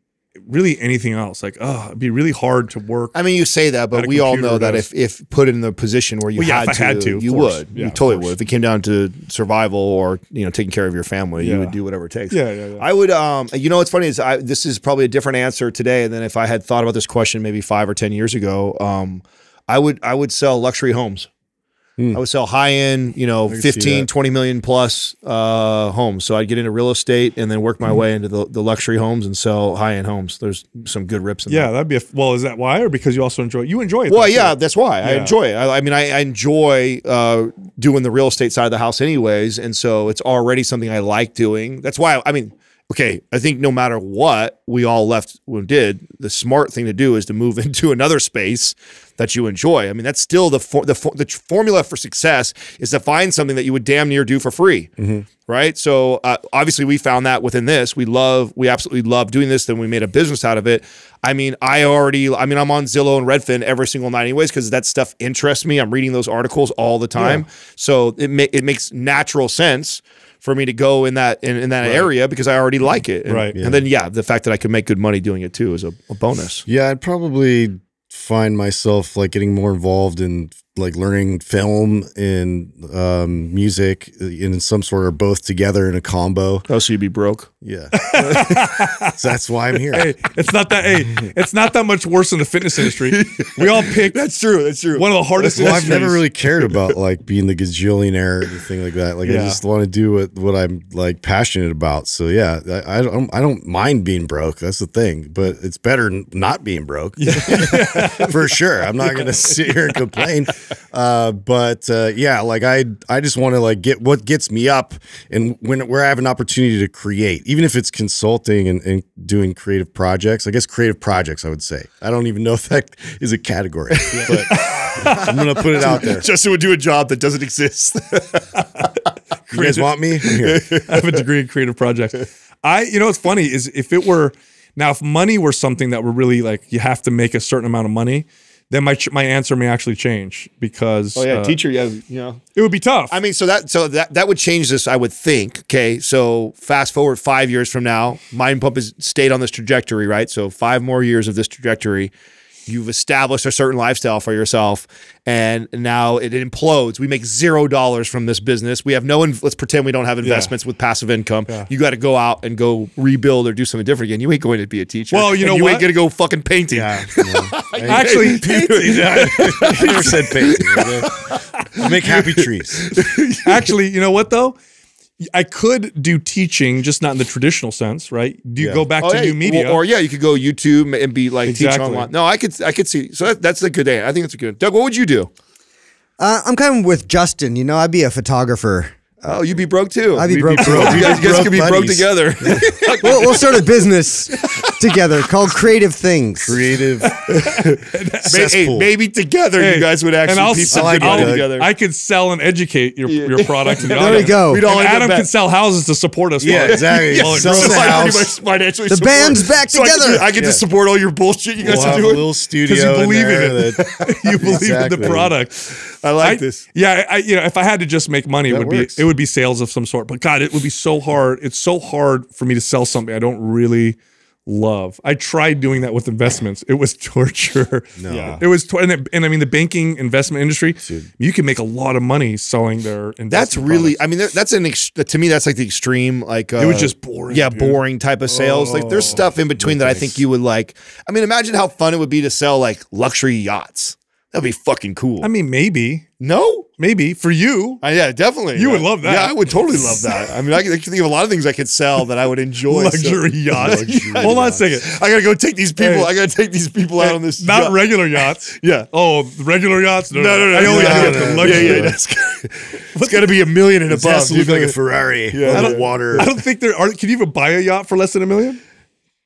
really anything else. Like, oh, it'd be really hard to work. I mean, you say that, but we all know that if, if put in the position where you Well, yeah, had, to, had to, you course. would. Yeah, you totally would. If it came down to survival or you know taking care of your family, you would do whatever it takes. Yeah, yeah, yeah. I would. Um, you know what's funny is I, this is probably a different answer today than if I had thought about this question maybe five or ten years ago. Um, I would I would sell luxury homes. Hmm. I would sell high end, you know, can 15, 20 million plus uh, homes. So I'd get into real estate and then work my way into the, the luxury homes and sell high end homes. There's some good rips in there. Yeah, that. that'd be a, well. Is that why, or because you also enjoy? You enjoy it. Well, though, yeah, too. that's why I enjoy it. I, I mean, I, I enjoy uh, doing the real estate side of the house, anyways, and so it's already something I like doing. That's why I mean, okay, I think no matter what we all left and did, the smart thing to do is to move into another space that you enjoy. I mean, that's still the for, the for, the formula for success is to find something that you would damn near do for free. Right. So uh, obviously, we found that within this. We love, we absolutely love doing this. Then we made a business out of it. I mean, I already, I mean, I'm on Zillow and Redfin every single night, anyways, because that stuff interests me. I'm reading those articles all the time. So it ma- it makes natural sense for me to go in that in, in that area because I already like it. And, Right. And then yeah, the fact that I can make good money doing it too is a, a bonus. Yeah, I'd probably find myself like getting more involved in like learning film and um, music in some sort or both together in a combo. Oh, so you'd be broke. Yeah, so that's why I'm here. Hey, it's not that. Hey, it's not that much worse in the fitness industry. We all pick. That's true. That's true. One of the hardest. Well, I've never really cared about like being the gazillionaire or anything like that. Like I just want to do what, what I'm like passionate about. So yeah, I, I don't I don't mind being broke. That's the thing. But it's better not being broke for sure. I'm not gonna sit here and complain. Uh, but uh, yeah, like I I just want to like get what gets me up and when where I have an opportunity to create, even if it's consulting and, and doing creative projects. I guess creative projects. I would say. I don't even know if that is a category, but I'm gonna put it out there. Justin would do a job that doesn't exist. You guys want me? I have a degree in creative projects. I, you know, what's funny is if it were now, if money were something that were really like you have to make a certain amount of money, then my ch- my answer may actually change because oh yeah, uh, teacher. Yeah, you know. it would be tough. I mean, so that so that that would change this, I would think. Okay, so fast forward five years from now, Mind Pump has stayed on this trajectory, right? So five more years of this trajectory, you've established a certain lifestyle for yourself, and now it implodes. We make zero dollars from this business. We have no. In, let's pretend we don't have investments with passive income. You got to go out and go rebuild or do something different again. You ain't going to be a teacher. Well, you know you what? ain't going to go fucking painting. Yeah. yeah. actually, I never said painting. I make happy trees. actually, you know what though? I could do teaching, just not in the traditional sense, right? Do you Yeah. go back Oh, to yeah, new media? Or, or, yeah, you could go YouTube and be like teach Exactly. online. No, I could I could see. So that, that's a good day. I think that's a good. Doug, what would you do? Uh, I'm kind of with Justin. You know, I'd be a photographer. Oh, you'd be broke too. I'd be We'd broke too. You guys, you guys Broke could be broke buddies. together. we'll, we'll start a business together called Creative Things. Creative May- hey, cesspool. maybe together Hey, you guys would actually and I'll, be s- some like I'll- Doug. together. I could sell and educate your, your product. And the There we audience. go. We'd all And end up Adam back- can sell houses to support us. Yeah, while- exactly. Yeah, Well, so Sell the I pretty house. much financially The support- band's back so I get to- together. I get to support all your bullshit you guys We'll are have a doing. little studio you in believe in there it. that- you believe in Exactly. the product. I like I- this. Yeah, I, you know, if I had to just make money, it would works. be it would be sales of some sort. But God, it would be so hard. It's so hard for me to sell something I don't really love. I tried doing that with investments. It was torture. No. Yeah. it was, tor- and, it- and I mean the banking investment industry. You can make a lot of money selling their. That's really. products. I mean, that's an. Ex- to me, that's like the extreme. Like uh, It was just boring, Yeah, dude. boring type of sales. like there's Oh, stuff in between that I think you would like. I mean, imagine how fun it would be to sell like luxury yachts. That'd be fucking cool. I mean, maybe, no. maybe for you. Uh, yeah, definitely. You would love that. Yeah, I would totally love that. I mean, I can, I can think of a lot of things I could sell that I would enjoy. Luxury So- yacht. Luxury Hold on a second. I gotta go take these people. Hey. I gotta take these people out on this. Not yacht. regular yachts. Yeah. Oh, regular yachts? No, no, no. I only no, have no, the no, no. luxury. Yeah, yeah. That's, it's got to be a million and It above. has to look like a Ferrari Yeah. I on the don't- water. I don't think there are. Can you even buy a yacht for less than a million?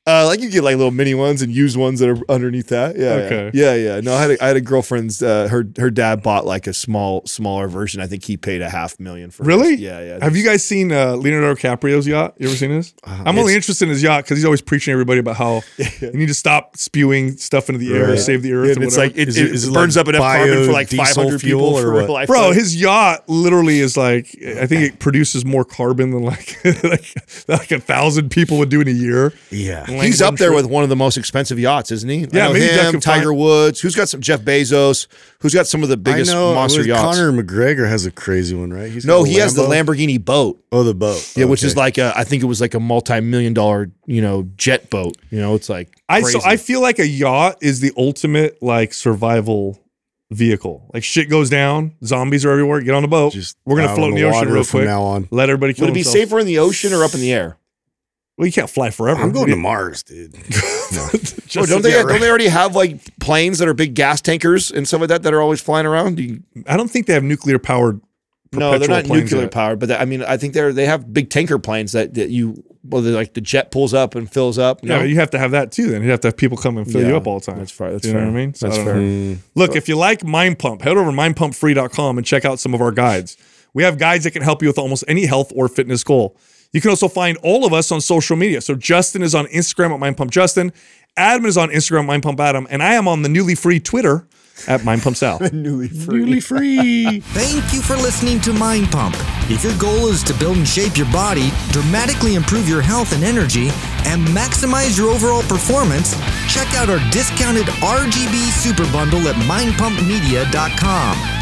Uh, like you get like little mini ones and used ones that are underneath that. Yeah. Okay. Yeah, yeah. yeah. No, I had a, I had a girlfriend's. Uh, her her dad bought like a small smaller version. I think he paid a half million for. It. Really? his. Yeah, yeah. Have you guys seen uh, Leonardo DiCaprio's yacht? You ever seen this? Uh-huh. I'm only interested in his yacht because he's always preaching everybody about how you need to stop spewing stuff into the air, Right. save the Yeah, earth. and it's whatever. like it, Is it, it- is it burns like up enough carbon for like 500 fuel people or for what? a lifetime. Bro, his yacht literally is like I think it produces more carbon than like like, like a thousand people would do in a year. Yeah. He's up there trip. with one of the most expensive yachts, isn't he? I Yeah, know maybe him, Tiger find- Woods. Who's got some Jeff Bezos? Who's got some of the biggest I know, monster yachts? Conor McGregor has a crazy one, right? He's no, he has the Lamborghini boat. Oh, the boat. Yeah, which is like a, I think it was like a multi-million dollar, you know, jet boat. You know, it's like I so. I feel like a yacht is the ultimate like survival vehicle. Like shit goes down, zombies are everywhere. Get on the boat. just We're gonna float in the ocean real from quick. now on. Let everybody kill Would it be themselves. safer in the ocean or up in the air? Well, you can't fly forever. I'm going to Mars, dude. Oh, just- Oh, don't they? yeah, Don't they already have like planes that are big gas tankers and stuff like that that are always flying around? Do you, I don't think they have nuclear powered. no, they're not planes nuclear yet. powered, but they- I mean, I think they're they have big tanker planes that, that you well, like the jet pulls up and fills up. No, Yeah, you have to have that too. Then you have to have people come and fill you up all the time. that's fair, that's you know fair. what I mean? So That's I fair. know. Look, if you like Mind Pump, head over to mindpumpfree.com and check out some of our guides. We have guides that can help you with almost any health or fitness goal. You can also find all of us on social media. So Justin is on Instagram at Mind Pump Justin, Adam is on Instagram at Mind Pump Adam, and I am on the newly free Twitter at Mind Pump Sal. newly free. Newly free. Thank you for listening to Mind Pump. If your goal is to build and shape your body, dramatically improve your health and energy, and maximize your overall performance, check out our discounted RGB Super Bundle at mindpumpmedia.com.